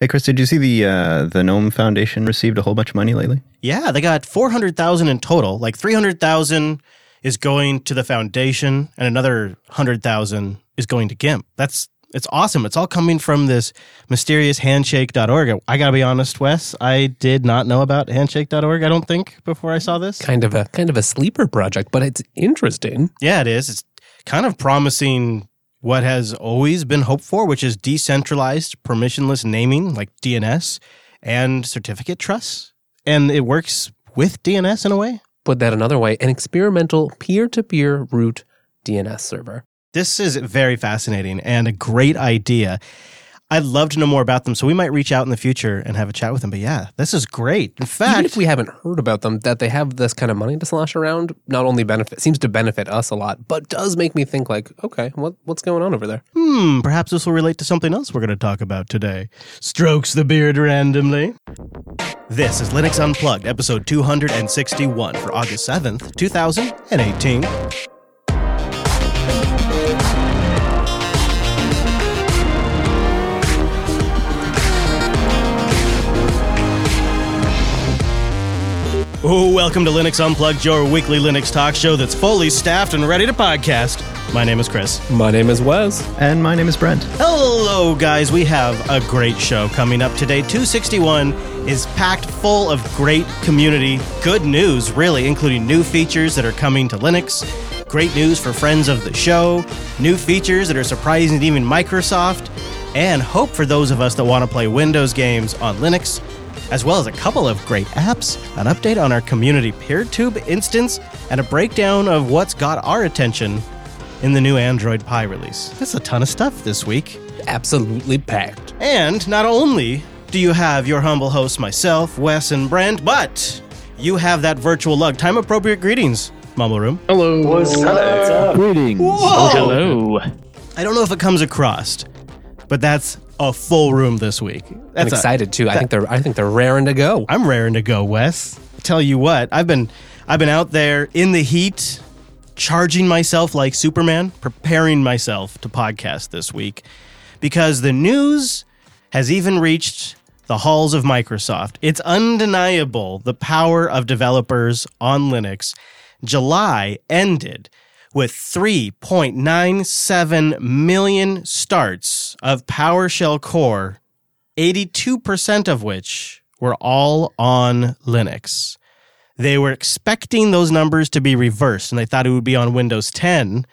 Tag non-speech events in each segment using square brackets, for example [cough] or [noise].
Hey, Chris, did you see the uh, the Gnome Foundation received a whole bunch of money lately? Yeah, they got 400,000 in total. Like 300,000 is going to the foundation and another 100,000 is going to GIMP. That's it's awesome. It's all coming from this mysterious handshake.org. I got to be honest, Wes, I did not know about handshake.org, I don't think, before I saw this. Kind of a kind of a sleeper project, but it's interesting. Yeah, it is. It's kind of promising what has always been hoped for, which is decentralized, permissionless naming like DNS and certificate trusts. And it works with DNS in a way. Put that another way, an experimental peer-to-peer root DNS server. This is very fascinating and a great idea. I'd love to know more about them, so we might reach out in the future and have a chat with them. But yeah, this is great. In fact, Even if we haven't heard about them, that they have this kind of money to slosh around, not only benefit seems to benefit us a lot, but does make me think like, okay, what what's going on over there? hmm, perhaps this will relate to something else we're going to talk about today. Strokes the beard randomly. This is Linux Unplugged, episode 261 for August 7th, 2018. Oh, welcome to Linux Unplugged, your weekly Linux talk show that's fully staffed and ready to podcast. My name is Chris. My name is Wes. And my name is Brent. Hello, guys. We have a great show coming up today. 261 is packed full of great community, good news, really, including new features that are coming to Linux, great news for friends of the show, new features that are surprising to even Microsoft, and hope for those of us that want to play Windows games on Linux, as well as a couple of great apps, an update on our community PeerTube instance, and a breakdown of what's got our attention in the new Android Pie release. That's a ton of stuff this week. Absolutely packed. And not only do you have your humble hosts, myself, Wes, and Brent, but you have that virtual lug. Time appropriate greetings, Mumble Room. Hello. What's up? Greetings. Hello. I don't know if it comes across, but that's a full room this week. I'm That's a- excited too. I think they're I think they're raring to go. I'm raring to go, Wes. Tell you what, I've been I've been out there in the heat, charging myself like Superman, preparing myself to podcast this week because the news has even reached the halls of Microsoft. It's undeniable the power of developers on Linux. July ended with 3.97 million starts of PowerShell core 82% of which were all on Linux. They were expecting those numbers to be reversed and they thought it would be on Windows 10.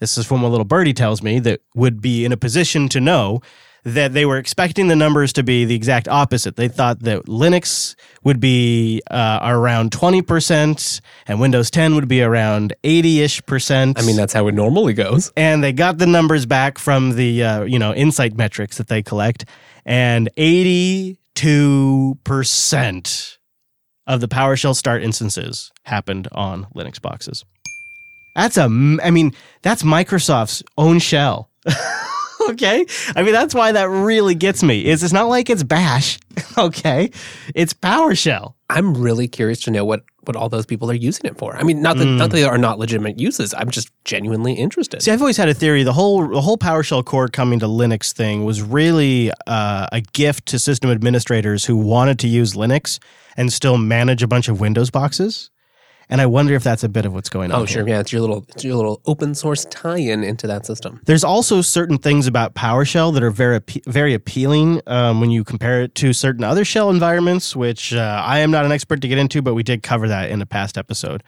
This is from what little birdie tells me that would be in a position to know that they were expecting the numbers to be the exact opposite. They thought that Linux would be uh, around 20% and Windows 10 would be around 80 ish percent. I mean, that's how it normally goes. and they got the numbers back from the uh, you know insight metrics that they collect and 82% of the PowerShell start instances happened on Linux boxes. That's a, I mean that's Microsoft's own shell. [laughs] [laughs] okay? I mean that's why that really gets me. Is it's not like it's bash, [laughs] okay? It's PowerShell. I'm really curious to know what what all those people are using it for. I mean, not that not that they are not legitimate uses. I'm just genuinely interested. See, I've always had a theory. The whole the whole PowerShell core coming to Linux thing was really uh, a gift to system administrators who wanted to use Linux and still manage a bunch of Windows boxes. And I wonder if that's a bit of what's going on. oh, sure. here. Yeah, it's your little it's your little open source tie-in into that system. There's also certain things about PowerShell that are very very appealing um, when you compare it to certain other shell environments, which uh, I am not an expert to get into, but we did cover that in a past episode.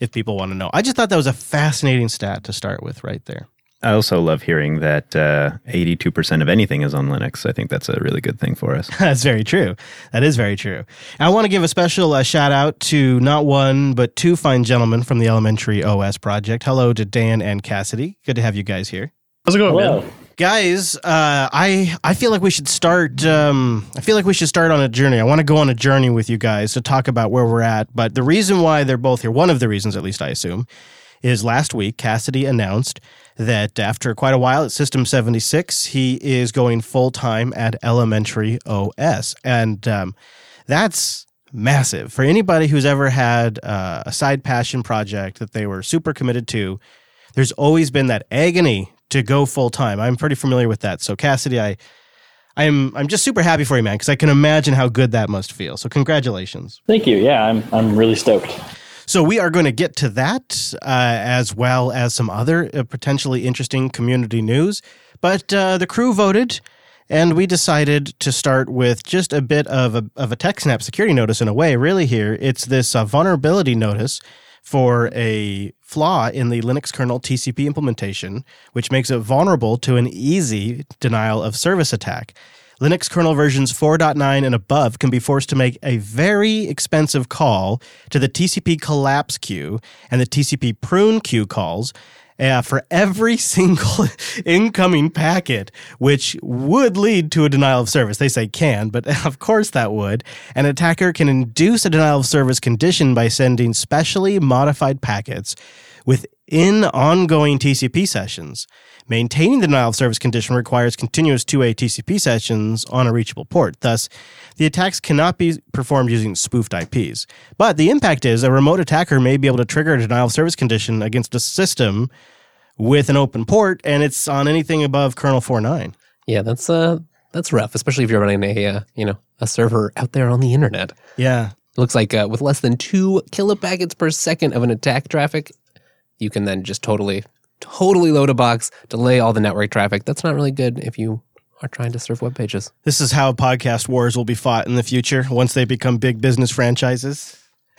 If people want to know, I just thought that was a fascinating stat to start with, right there. I also love hearing that uh, 82% of anything is on Linux. I think that's a really good thing for us. [laughs] That's very true. That is very true. I want to give a special uh, shout out to not one, but two fine gentlemen from the Elementary OS project. Hello to Dan and Cassidy. Good to have you guys here. How's it going, Hello. man? Guys, uh, I I feel like we should start. Um, I feel like we should start on a journey. I want to go on a journey with you guys to talk about where we're at. But the reason why they're both here, one of the reasons, at least I assume, is last week Cassidy announced that after quite a while at System 76, he is going full time at Elementary OS. And um, that's massive. For anybody who's ever had uh, a side passion project that they were super committed to, there's always been that agony to go full time. I'm pretty familiar with that. So, Cassidy, I. I'm I'm just super happy for you, man, because I can imagine how good that must feel. So congratulations. Thank you. Yeah, I'm I'm really stoked. So we are going to get to that uh, as well as some other uh, potentially interesting community news. But uh, the crew voted, and we decided to start with just a bit of a, of a TechSnap security notice in a way. Really, here it's this uh, vulnerability notice for a flaw in the Linux kernel TCP implementation, which makes it vulnerable to an easy denial of service attack. Linux kernel versions 4.9 and above can be forced to make a very expensive call to the TCP collapse queue and the TCP prune queue calls uh, for every [laughs] single incoming packet, which would lead to a denial of service. They say can, but [laughs] of course that would. An attacker can induce a denial of service condition by sending specially modified packets within ongoing TCP sessions. Maintaining the denial of service condition requires continuous two-way TCP sessions on a reachable port. Thus, the attacks cannot be performed using spoofed IPs. But the impact is a remote attacker may be able to trigger a denial of service condition against a system with an open port, and it's on anything above kernel 4.9. Yeah, that's uh that's rough, especially if you're running a uh, you know a server out there on the internet. Yeah. It looks like uh, with less than two kilopackets per second of an attack traffic, you can then just totally totally load a box, delay all the network traffic. That's not really good if you are trying to serve web pages. This is how podcast wars will be fought in the future once they become big business franchises. [laughs]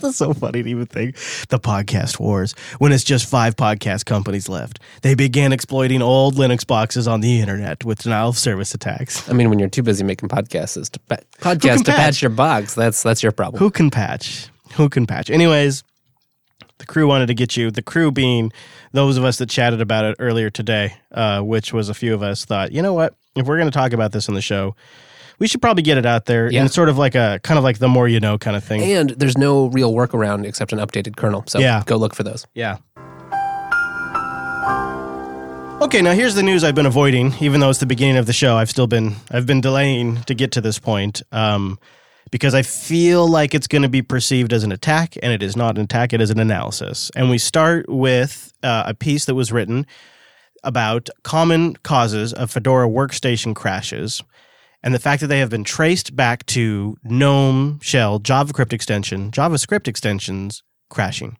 That's so funny to even think. The podcast wars, when it's just five podcast companies left. They began exploiting old Linux boxes on the internet with denial of service attacks. I mean, when you're too busy making podcasts to pa- podcast to patch? patch your box, that's that's your problem. Who can patch? Who can patch? Anyways, the crew wanted to get you. The crew being those of us that chatted about it earlier today, uh, which was a few of us thought, you know what? If we're going to talk about this in the show, we should probably get it out there. Yeah. And it's sort of like a kind of like the more you know kind of thing. And there's no real workaround except an updated kernel. So Yeah. go look for those. Yeah. Okay, now here's the news I've been avoiding, even though it's the beginning of the show. I've still been I've been delaying to get to this point um, because I feel like it's going to be perceived as an attack, and it is not an attack; it is an analysis. And we start with uh, a piece that was written about common causes of Fedora workstation crashes, and the fact that they have been traced back to GNOME shell JavaScript extension, JavaScript extensions crashing.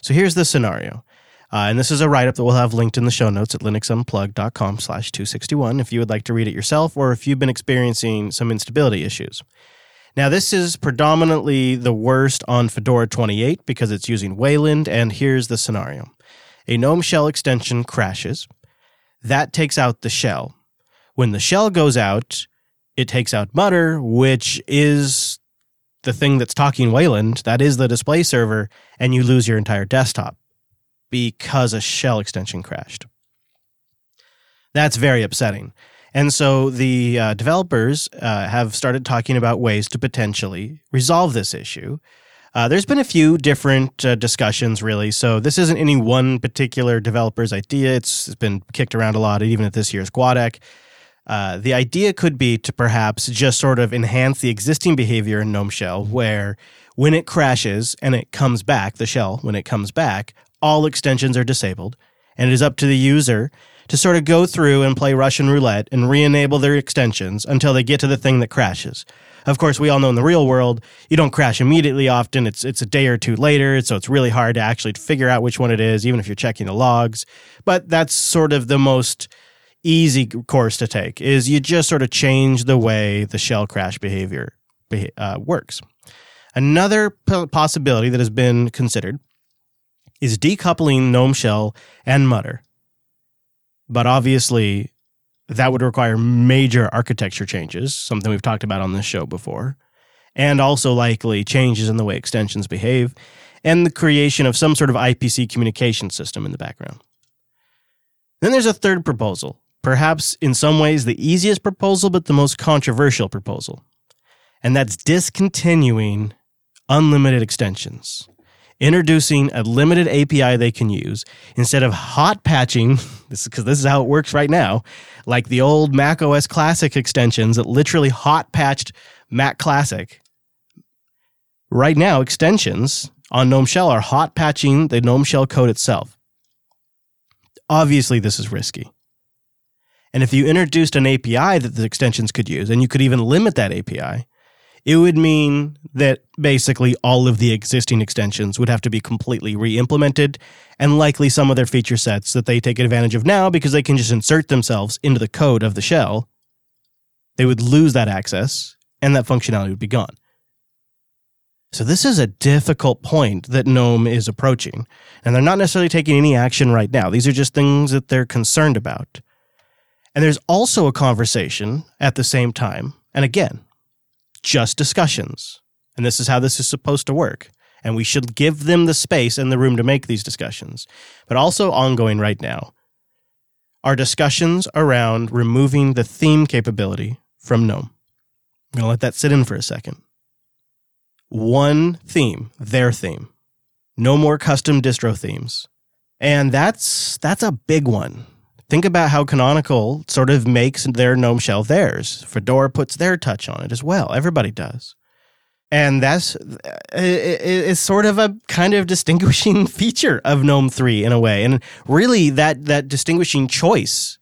So here's the scenario. Uh, and this is a write-up that we'll have linked in the show notes at linuxunplugged.com slash 261 if you would like to read it yourself or if you've been experiencing some instability issues. Now, this is predominantly the worst on Fedora 28 because it's using Wayland, and here's the scenario. A GNOME shell extension crashes. That takes out the shell. When the shell goes out, it takes out Mutter, which is the thing that's talking Wayland. That is the display server, and you lose your entire desktop because a shell extension crashed. That's very upsetting. And so the uh, developers uh, have started talking about ways to potentially resolve this issue. Uh, there's been a few different uh, discussions, really. So this isn't any one particular developer's idea. It's been kicked around a lot, even at this year's GUADEC. Uh, the idea could be to perhaps just sort of enhance the existing behavior in GNOME Shell, where when it crashes and it comes back, the shell, when it comes back, all extensions are disabled, and it is up to the user to sort of go through and play Russian roulette and re enable their extensions until they get to the thing that crashes. Of course, we all know in the real world, you don't crash immediately often. It's, it's a day or two later, so it's really hard to actually figure out which one it is, even if you're checking the logs. But that's sort of the most easy course to take is you just sort of change the way the shell crash behavior uh, works. Another possibility that has been considered is decoupling GNOME Shell and Mutter. But obviously, that would require major architecture changes, something we've talked about on this show before, and also likely changes in the way extensions behave, and the creation of some sort of IPC communication system in the background. Then there's a third proposal, perhaps in some ways the easiest proposal, but the most controversial proposal, and that's discontinuing unlimited extensions introducing a limited API they can use instead of hot patching. [laughs] This because this is how it works right now, like the old Mac OS Classic extensions that literally hot patched Mac Classic. Right now, extensions on GNOME Shell are hot patching the GNOME Shell code itself. Obviously, this is risky. And if you introduced an API that the extensions could use, and you could even limit that API, it would mean that basically all of the existing extensions would have to be completely re implemented, and likely some of their feature sets that they take advantage of now because they can just insert themselves into the code of the shell, they would lose that access and that functionality would be gone. So, this is a difficult point that GNOME is approaching, and they're not necessarily taking any action right now. These are just things that they're concerned about. And there's also a conversation at the same time, and again, just discussions. And this is how this is supposed to work. And we should give them the space and the room to make these discussions. But also ongoing right now are discussions around removing the theme capability from GNOME. I'm going to let that sit in for a second. One theme, their theme. No more custom distro themes. And that's that's a big one Think about how Canonical sort of makes their GNOME shell theirs. Fedora puts their touch on it as well. Everybody does. And that's uh, it's sort of a kind of distinguishing [laughs] feature of GNOME 3 in a way. And really that that distinguishing choice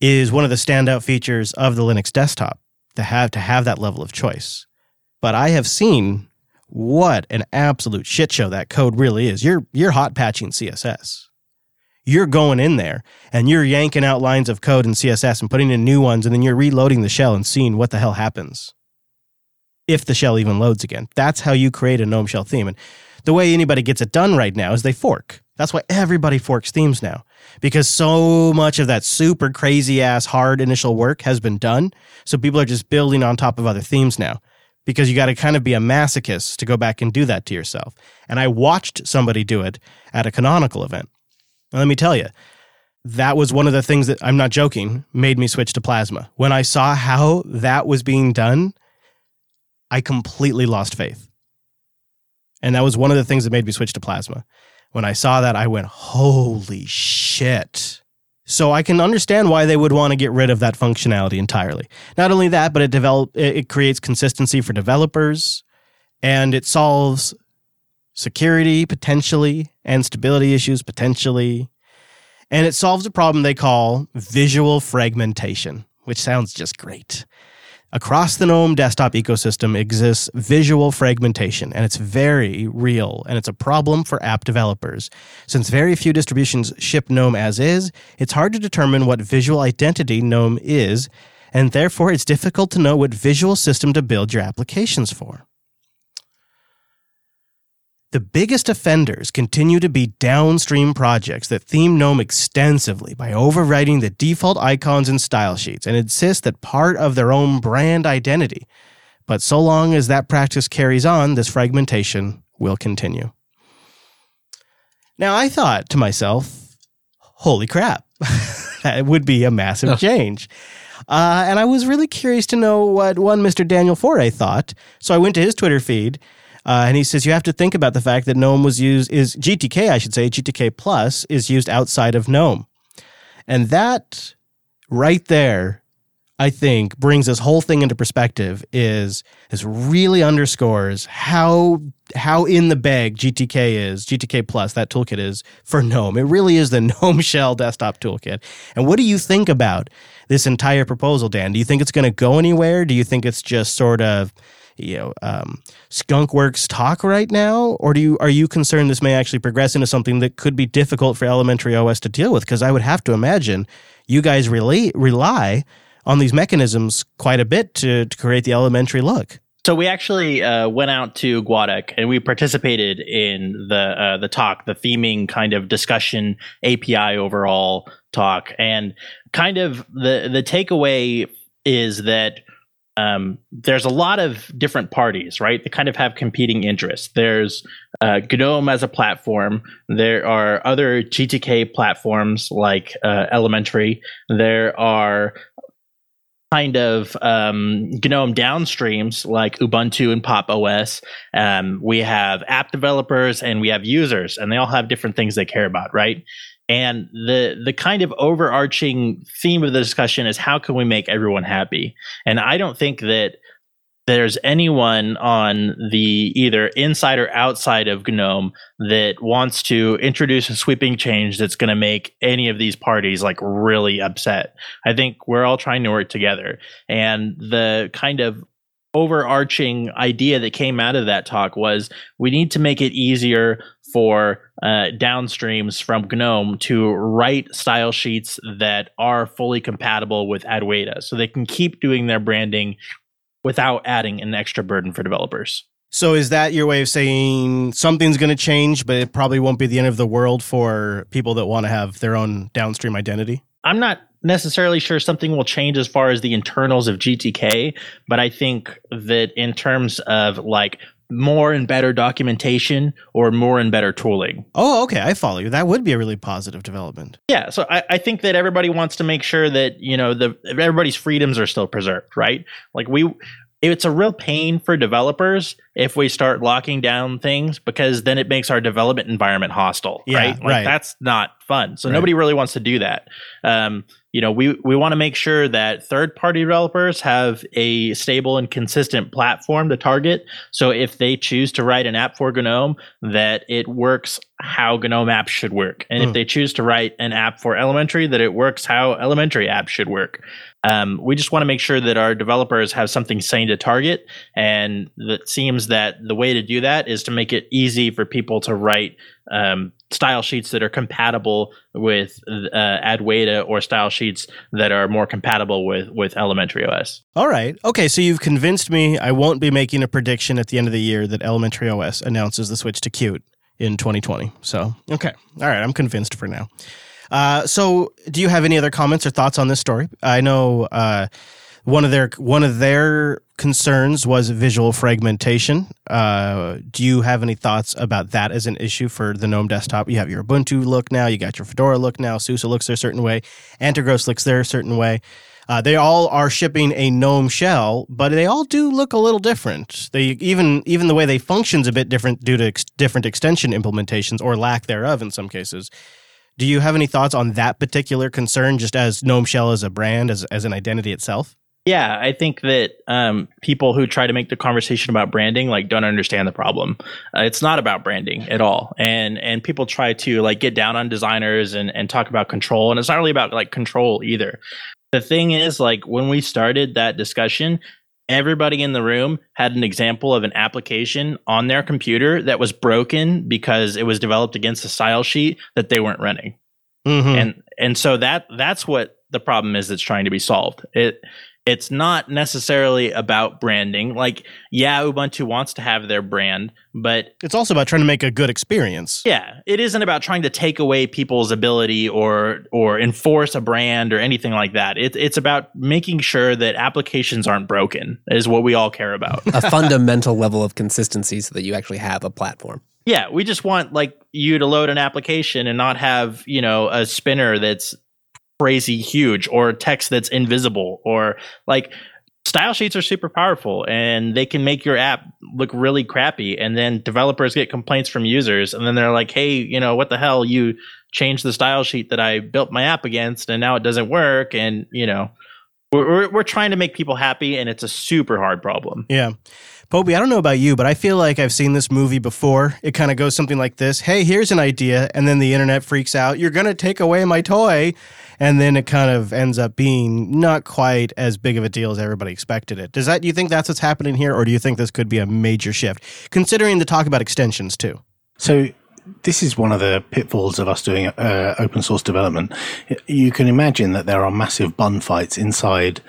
is one of the standout features of the Linux desktop to have to have that level of choice. But I have seen what an absolute shit show that code really is. You're you're hot patching CSS you're going in there and you're yanking out lines of code in CSS and putting in new ones, and then you're reloading the shell and seeing what the hell happens. If the shell even loads again. That's how you create a GNOME shell theme. And the way anybody gets it done right now is they fork. That's why everybody forks themes now. Because so much of that super crazy ass hard initial work has been done. So people are just building on top of other themes now. Because you got to kind of be a masochist to go back and do that to yourself. And I watched somebody do it at a canonical event. Let me tell you, that was one of the things that I'm not joking made me switch to plasma. When I saw how that was being done, I completely lost faith. And that was one of the things that made me switch to plasma. When I saw that, I went, holy shit. So I can understand why they would want to get rid of that functionality entirely. Not only that, but it develop it creates consistency for developers and it solves security potentially, and stability issues potentially. And it solves a problem they call visual fragmentation, which sounds just great. Across the GNOME desktop ecosystem exists visual fragmentation, and it's very real, and it's a problem for app developers. Since very few distributions ship GNOME as is, it's hard to determine what visual identity GNOME is, and therefore it's difficult to know what visual system to build your applications for. The biggest offenders continue to be downstream projects that theme GNOME extensively by overwriting the default icons and style sheets and insist that part of their own brand identity. But so long as that practice carries on, this fragmentation will continue. Now, I thought to myself, holy crap, [laughs] that would be a massive [laughs] change. Uh, and I was really curious to know what one Mr. Daniel Foré thought. So I went to his Twitter feed uh, and he says you have to think about the fact that GNOME was used is GTK, I should say, GTK Plus is used outside of GNOME, and that right there, I think, brings this whole thing into perspective. Is this really underscores how how in the bag GTK is GTK Plus that toolkit is for GNOME. It really is the [laughs] GNOME Shell desktop toolkit. And what do you think about this entire proposal, Dan? Do you think it's going to go anywhere? Do you think it's just sort of you know um, skunkworks talk right now? Or do you are you concerned this may actually progress into something that could be difficult for elementary os to deal with? Because i would have to imagine you guys rely rely on these mechanisms quite a bit to, to create the elementary look. So we actually uh, went out to GUADEC and we participated in the uh, the talk, the theming kind of discussion API overall talk, and kind of the the takeaway is that um, there's a lot of different parties, right? They kind of have competing interests. There's uh, GNOME as a platform. There are other GTK platforms like uh, Elementary. There are kind of um, GNOME downstreams like Ubuntu and Pop OS. Um, we have app developers and we have users, and they all have different things they care about, right? And the the kind of overarching theme of the discussion is how can we make everyone happy? And I don't think that there's anyone on the either inside or outside of GNOME that wants to introduce a sweeping change that's going to make any of these parties like really upset. I think we're all trying to work together. And the kind of overarching idea that came out of that talk was we need to make it easier for uh, downstreams from GNOME to write style sheets that are fully compatible with Adwaita so they can keep doing their branding without adding an extra burden for developers. So is that your way of saying something's going to change, but it probably won't be the end of the world for people that want to have their own downstream identity? I'm not necessarily sure something will change as far as the internals of GTK, but I think that in terms of like more and better documentation or more and better tooling. Oh, okay. I follow you. That would be a really positive development. Yeah. So I, I think that everybody wants to make sure that, you know, the everybody's freedoms are still preserved, right? Like we it's a real pain for developers if we start locking down things because then it makes our development environment hostile, Yeah, right? Like right. that's not fun. So Right. nobody really wants to do that. Um, you know, we we want to make sure that third party developers have a stable and consistent platform to target. So if they choose to write an app for GNOME, that it works how GNOME apps should work, and Hmm. if they choose to write an app for elementary, that it works how elementary apps should work. Um, we just want to make sure that our developers have something sane to target, and it seems that the way to do that is to make it easy for people to write um, style sheets that are compatible with uh, Adwaita or style sheets that are more compatible with with Elementary OS. All right. Okay. So you've convinced me I won't be making a prediction at the end of the year that Elementary OS announces the switch to Qt in 2020. So, okay. All right. I'm convinced for now. Uh, so, do you have any other comments or thoughts on this story? I know uh, one of their one of their concerns was visual fragmentation. Uh, do you have any thoughts about that as an issue for the GNOME desktop? You have your Ubuntu look now, you got your Fedora look now, SUSE looks a certain way, Antergos looks there a certain way. Uh, they all are shipping a GNOME shell, but they all do look a little different. They even even the way they function's a bit different due to ex- different extension implementations or lack thereof in some cases. Do you have any thoughts on that particular concern, just as GNOME Shell as a brand, as as an identity itself? Yeah, I think that um, people who try to make the conversation about branding like don't understand the problem. Uh, it's not about branding at all, and and people try to like get down on designers and and talk about control, and it's not really about like control either. The thing is, like when we started that discussion, everybody in the room had an example of an application on their computer that was broken because it was developed against a style sheet that they weren't running Mm-hmm. and and so that that's what the problem is that's trying to be solved it it's not necessarily about branding like yeah ubuntu wants to have their brand but it's also about trying to make a good experience. yeah it isn't about trying to take away people's ability or or enforce a brand or anything like that it, it's about making sure that applications aren't broken is what we all care about a fundamental level of consistency so that you actually have a platform. yeah we just want like you to load an application and not have you know a spinner that's crazy huge or text that's invisible or like style sheets are super powerful and they can make your app look really crappy and then developers get complaints from users and then they're like hey you know what the hell? You changed the style sheet that i built my app against and now it doesn't work. And you know we're, we're, we're trying to make people happy and it's a super hard problem. Yeah. Popey, I don't know about you, but I feel like I've seen this movie before. It kind of goes something like this Hey, here's an idea. And then the internet freaks out. You're going to take away my toy. And then it kind of ends up being not quite as big of a deal as everybody expected it. Does that, do you think that's what's happening here? Or do you think this could be a major shift? Considering the talk about extensions, too. So this is one of the pitfalls of us doing uh, open source development. You can imagine that there are massive bun fights inside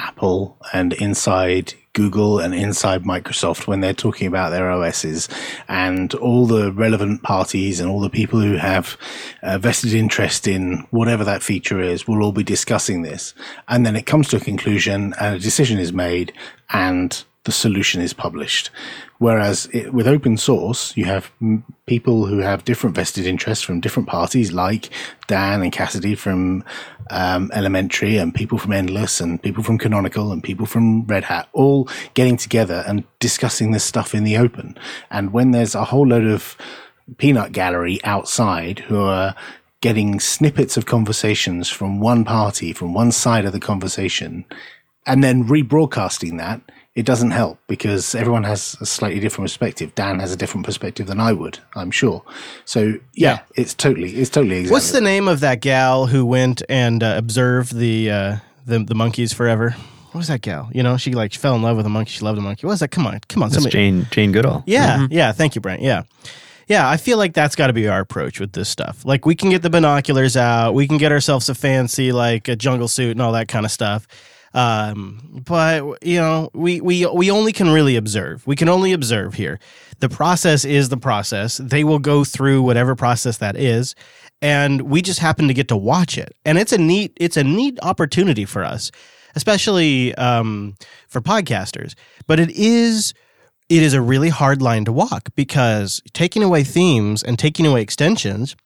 Apple and inside Google and inside Microsoft when they're talking about their OSs and all the relevant parties and all the people who have uh, vested interest in whatever that feature is will all be discussing this. And then it comes to a conclusion and a decision is made and the solution is published. Whereas it, with open source, you have mm, people who have different vested interests from different parties, like Dan and Cassidy from um, Elementary, and people from Endless, and people from Canonical, and people from Red Hat, all getting together and discussing this stuff in the open. And when there's a whole load of peanut gallery outside who are getting snippets of conversations from one party, from one side of the conversation, and then rebroadcasting that it doesn't help because everyone has a slightly different perspective. Dan has a different perspective than I would, I'm sure. So yeah, it's totally, it's totally. Exactly What's the name of that gal who went and uh, observed the, uh, the the monkeys forever? What was that gal? You know, she like fell in love with a monkey. She loved a monkey. What was that? Come on, come on, That's somebody. Jane Jane Goodall. Yeah, yeah. Thank you, Brent. Yeah. Yeah, I feel like that's got to be our approach with this stuff. Like, we can get the binoculars out, we can get ourselves a fancy, like, a jungle suit and all that kind of stuff. Um, but, you know, we, we, we only can really observe. We can only observe here. The process is the process. They will go through whatever process that is. And we just happen to get to watch it. And it's a neat, it's a neat opportunity for us, especially um, for podcasters. But it is it is a really hard line to walk because taking away themes and taking away extensions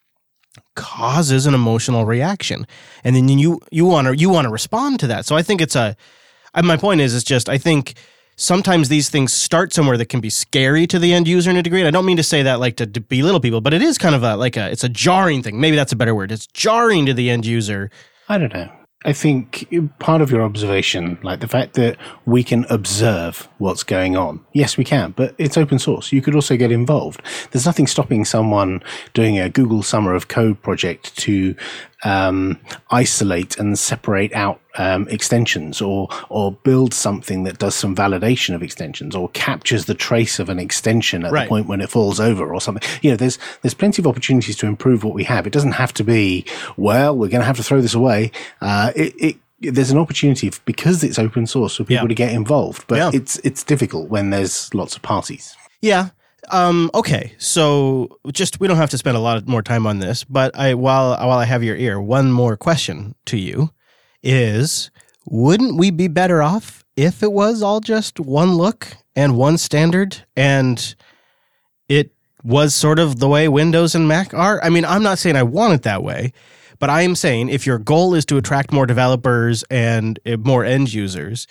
causes an emotional reaction. And then you you want to you want to respond to that. So i think it's a my point is is just i think sometimes these things start somewhere that can be scary to the end user in a degree. And i don't mean to say that like to, to belittle people but it is kind of a like a it's a jarring thing. Maybe that's a better word. It's jarring to the end user I don't know. I think part of your observation, like the fact that we can observe what's going on. Yes, we can, but it's open source. You could also get involved. There's nothing stopping someone doing a Google Summer of Code project to um, isolate and separate out um, extensions or or build something that does some validation of extensions or captures the trace of an extension at Right. the point when it falls over or something. You know, there's there's plenty of opportunities to improve what we have. It doesn't have to be well. We're going to have to throw this away. Uh, it, it there's an opportunity because it's open source for people Yeah. to get involved, but Yeah. it's it's difficult when there's lots of parties. Yeah. Um, okay. So just we don't have to spend a lot more time on this, but I while while I have your ear, one more question to you is wouldn't we be better off if it was all just one look and one standard and it was sort of the way Windows and Mac are? I mean, I'm not saying I want it that way, but I am saying if your goal is to attract more developers and uh, more end users,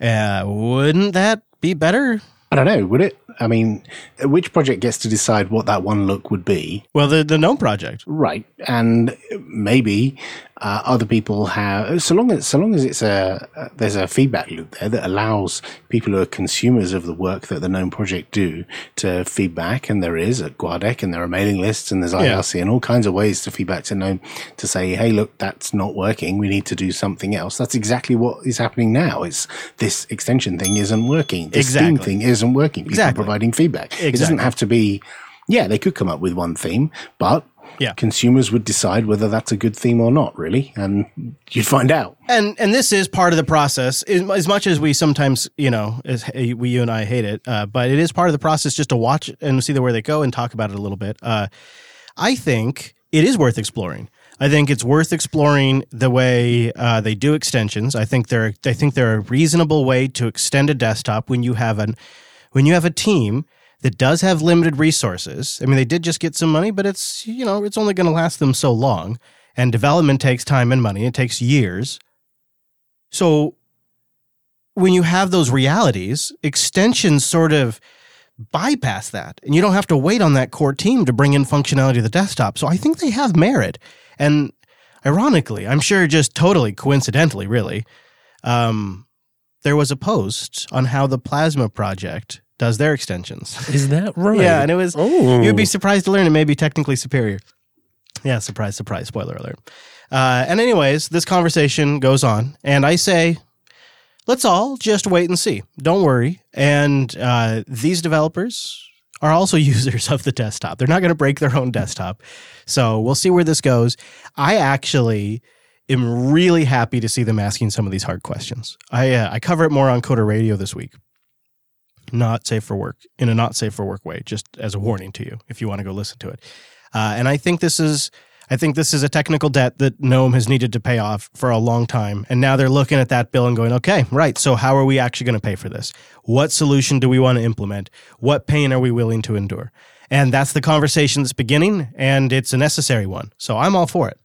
uh, wouldn't that be better? I don't know, would it? I mean, which project gets to decide what that one look would be? Well, the the GNOME project. Right, and maybe uh, other people have. So long as so long as it's a uh, there's a feedback loop there that allows people who are consumers of the work that the GNOME project do to feedback, and there is at Guadec, and there are mailing lists, and there's IRC, and all kinds of ways to feedback to GNOME to say, hey, look, that's not working. We need to do something else. That's exactly what is happening now. It's this extension thing isn't working. This Exactly. theme thing isn't working. People Exactly. are providing feedback. It doesn't have to be. Yeah, they could come up with one theme, but Yeah. consumers would decide whether that's a good theme or not, really, and you'd find out. and and this is part of the process as, much as we sometimes you know as we you and i hate it uh, but it is part of the process just to watch and see where they go and talk about it a little bit uh, i think it is worth exploring I think it's worth exploring the way uh, they do extensions. I think they're I think they're a reasonable way to extend a desktop when you have an when you have a team that does have limited resources. I mean, they did just get some money, but it's you know it's only going to last them so long, and development takes time and money. It takes years. So when you have those realities, extensions sort of bypass that, and you don't have to wait on that core team to bring in functionality to the desktop. So I think they have merit. And ironically, I'm sure just totally coincidentally, really, um, there was a post on how the Plasma project does their extensions. Is that [laughs] right? Yeah, and it was. Oh. You'd be surprised to learn it may be technically superior. Yeah, surprise, surprise. Spoiler alert. Uh, and anyways, this conversation goes on, and I say, let's all just wait and see. Don't worry. And uh, these developers are also [laughs] users of the desktop. They're not going to break their own desktop. So we'll see where this goes. I actually am really happy to see them asking some of these hard questions. I uh, I cover it more on Coder Radio this week. Not safe for work in a not safe for work way, just as a warning to you if you want to go listen to it. Uh, and I think this is I think this is a technical debt that GNOME has needed to pay off for a long time. And now they're looking at that bill and going, okay, right. So how are we actually going to pay for this? What solution do we want to implement? What pain are we willing to endure? And that's the conversation that's beginning, and it's a necessary one. So I'm all for it.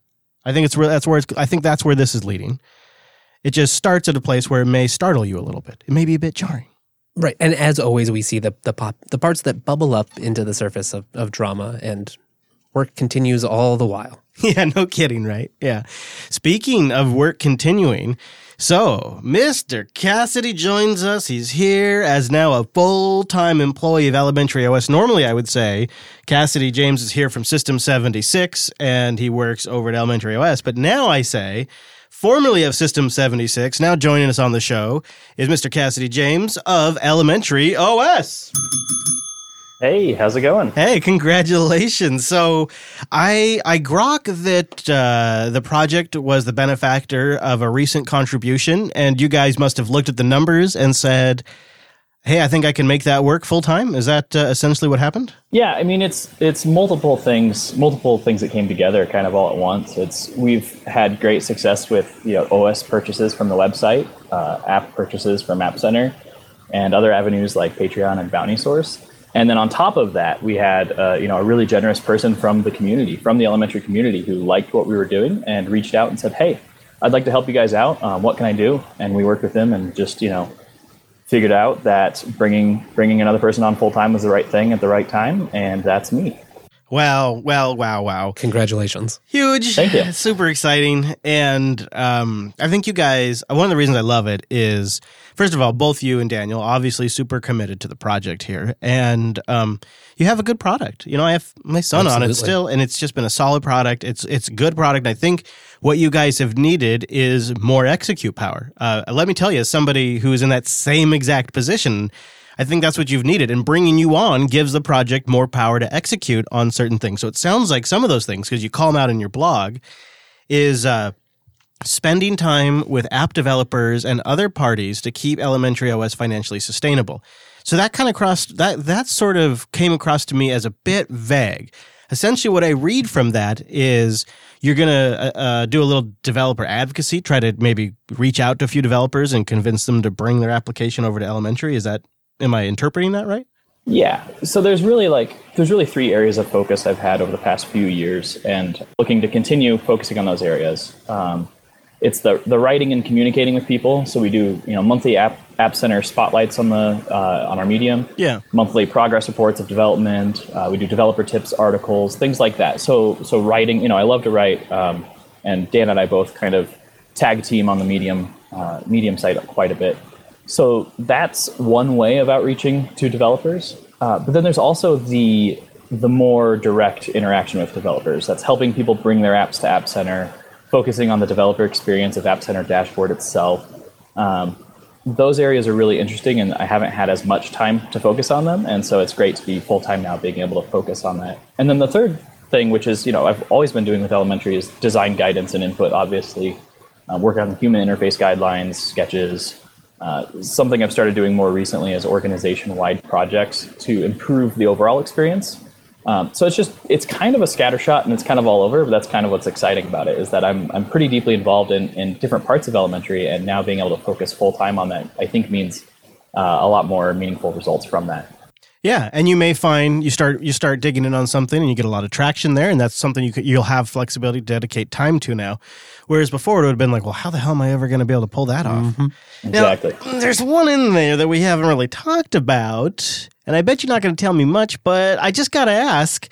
I think it's where that's where it's, I think that's where this is leading. It just starts at a place where it may startle you a little bit. It may be a bit jarring. Right. And as always, we see the the pop the parts that bubble up into the surface of, of drama and work continues all the while. [laughs] Yeah, no kidding, right? Yeah. Speaking of work continuing, So, Mr. Cassidy joins us. He's here as now a full time employee of Elementary OS. Normally, I would say Cassidy James is here from System 76 and he works over at Elementary OS. But now I say, formerly of System 76, now joining us on the show is Mr. Cassidy James of Elementary OS. Hey, how's it going? Hey, congratulations! So, I I grok that uh, the project was the benefactor of a recent contribution, and you guys must have looked at the numbers and said, "Hey, I think I can make that work full time." Is that uh, essentially what happened? Yeah, I mean it's it's multiple things, multiple things that came together kind of all at once. It's we've had great success with you know OS purchases from the website, uh, app purchases from App Center, and other avenues like Patreon and Bountysource. And then on top of that, we had uh, you know a really generous person from the community, from the elementary community, who liked what we were doing and reached out and said, "Hey, I'd like to help you guys out. Um, what can I do?" And we worked with them and just you know figured out that bringing bringing another person on full time was the right thing at the right time, and that's me. Wow, wow, wow, wow. Congratulations. Huge. Thank you. Super exciting. And um, I think you guys, one of the reasons I love it is, first of all, both you and Daniel obviously super committed to the project here. And um, you have a good product. You know, I have my son on it still, and it's just been a solid product. It's it's good product. I think what you guys have needed is more execute power. Uh, let me tell you, as somebody who's in that same exact position, I think that's what you've needed. And bringing you on gives the project more power to execute on certain things. So it sounds like some of those things, because you call them out in your blog, is uh, spending time with app developers and other parties to keep Elementary OS financially sustainable. So that kind of crossed that that sort of came across to me as a bit vague. Essentially, what I read from that is you're going to uh, uh, do a little developer advocacy, try to maybe reach out to a few developers and convince them to bring their application over to Elementary. Is that am I interpreting that right? Yeah. So there's really like there's really three areas of focus I've had over the past few years, and looking to continue focusing on those areas. Um, it's the the writing and communicating with people. So we do you know monthly app app center spotlights on the uh, on our medium. Yeah. Monthly progress reports of development. Uh, we do developer tips articles, things like that. So so writing. You know, I love to write, um, and Dan and I both kind of tag team on the medium uh, medium site quite a bit. So that's one way of outreaching to developers. Uh, but then there's also the the more direct interaction with developers. That's helping people bring their apps to App Center, focusing on the developer experience of App Center dashboard itself. Um, those areas are really interesting, and I haven't had as much time to focus on them. And so it's great to be full time now, being able to focus on that. And then the third thing, which is you know I've always been doing with elementary, is design guidance and input. Obviously, uh, work on human interface guidelines, sketches, uh, something I've started doing more recently is organization-wide projects to improve the overall experience. Um, so it's just it's kind of a scattershot and it's kind of all over, but that's kind of what's exciting about it is that I'm I'm pretty deeply involved in in different parts of elementary, and now being able to focus full time on that, I think means uh, a lot more meaningful results from that. Yeah, and you may find you start you start digging in on something and you get a lot of traction there, and that's something you could, you'll have flexibility to dedicate time to now. Whereas before it would have been like, well, how the hell am I ever going to be able to pull that off? Now, Exactly. there's one in there that we haven't really talked about, and I bet you're not going to tell me much, but I just got to ask.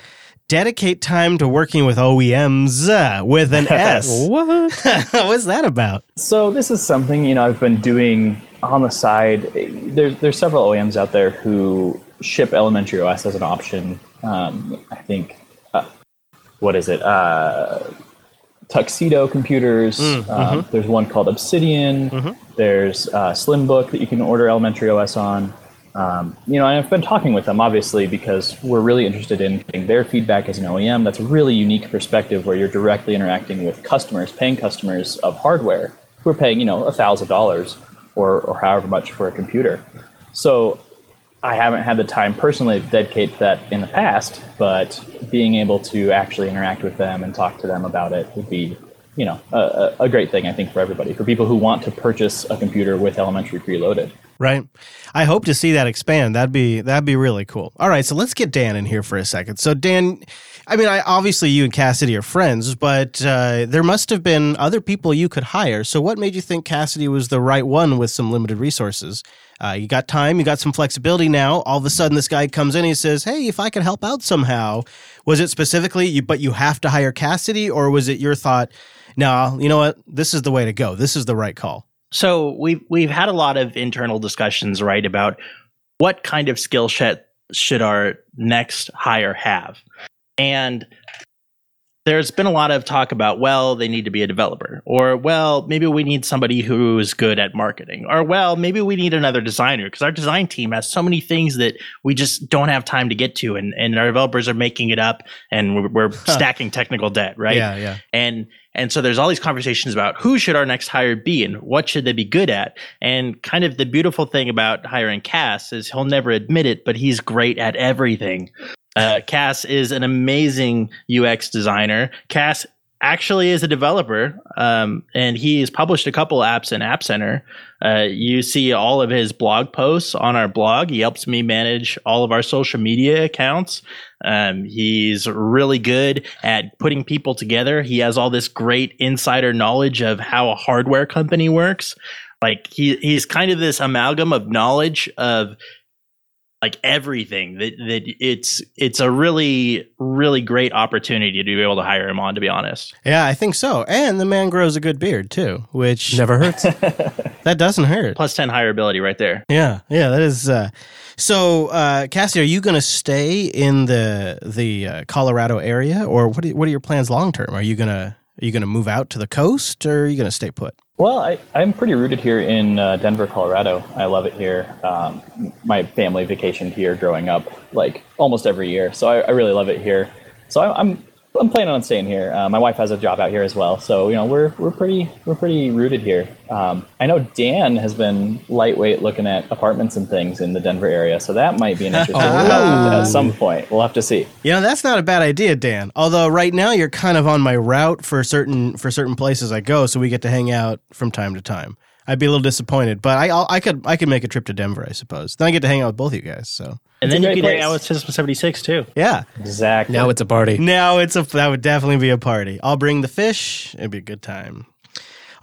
Dedicate time to working with OEMs uh, with an [laughs] S. What? [laughs] What's that about? So this is something you know I've been doing on the side. There's there's several OEMs out there who ship Elementary OS as an option. Um, I think uh, what is it? Uh, Tuxedo Computers. um, There's one called Obsidian. There's uh, Slimbook that you can order Elementary OS on. Um, you know, I've been talking with them obviously because we're really interested in getting their feedback as an OEM. That's a really unique perspective where you're directly interacting with customers, paying customers of hardware who are paying, you know, a thousand dollars or or however much for a computer. So I haven't had the time personally to dedicate that in the past, but being able to actually interact with them and talk to them about it would be, you know, a a great thing I think for everybody, for people who want to purchase a computer with elementary preloaded. Right. I hope to see that expand. That'd be that'd be really cool. All right, so let's get Dan in here for a second. So Dan, I mean, I obviously you and Cassidy are friends, but uh, there must have been other people you could hire. So what made you think Cassidy was the right one with some limited resources? Uh, you got time, you got some flexibility now. All of a sudden, this guy comes in he says, "Hey, if I could help out somehow." Was it specifically you? But you have to hire Cassidy, or was it your thought? No, you know what? This is the way to go. This is the right call. So we've we've had a lot of internal discussions, right, about what kind of skill set should our next hire have, and there's been a lot of talk about well they need to be a developer. Or well maybe we need somebody who's good at marketing. Or well maybe we need another designer. Because our design team has so many things that we just don't have time to get to. And, and our developers are making it up and we're, we're stacking technical debt right? Yeah, yeah. and and so there's all these conversations about who should our next hire be and what should they be good at. And kind of the beautiful thing about hiring cass is he'll never admit it but he's great at everything uh, cass is an amazing ux designer cass actually is a developer um, and he has published a couple apps in app center uh, you see all of his blog posts on our blog he helps me manage all of our social media accounts um, he's really good at putting people together. He has all this great insider knowledge of how a hardware company works. Like he he's kind of this amalgam of knowledge of like everything that that it's it's a really really great opportunity to be able to hire him on to be honest Yeah, I think so. And the man grows a good beard too, which Never hurts. [laughs] that doesn't hurt. plus 10 hireability right there Yeah, yeah, that is. Uh, so, uh, Cassie, are you going to stay in the the uh, Colorado area, or what? Are, what are your plans long term? Are you gonna are you gonna move out to the coast, or are you gonna stay put? Well, I, I'm pretty rooted here in uh, Denver, Colorado. I love it here. Um, my family vacationed here growing up, like almost every year. So I, I really love it here. So I, I'm I'm planning on staying here. Uh, my wife has a job out here as well, so you know we're we're pretty we're pretty rooted here. Um, I know Dan has been lightweight looking at apartments and things in the Denver area, so that might be an interesting [laughs] development at some point. We'll have to see. You know, that's not a bad idea, Dan. Although right now you're kind of on my route for certain for certain places I go, so we get to hang out from time to time. I'd be a little disappointed, but I I'll, I could I could make a trip to Denver, I suppose. Then I get to hang out with both of you guys. So and It's then you great can hang out with System76 too yeah, Exactly. now it's a party. now it's a that would definitely be a party. I'll bring the fish. It'd be a good time.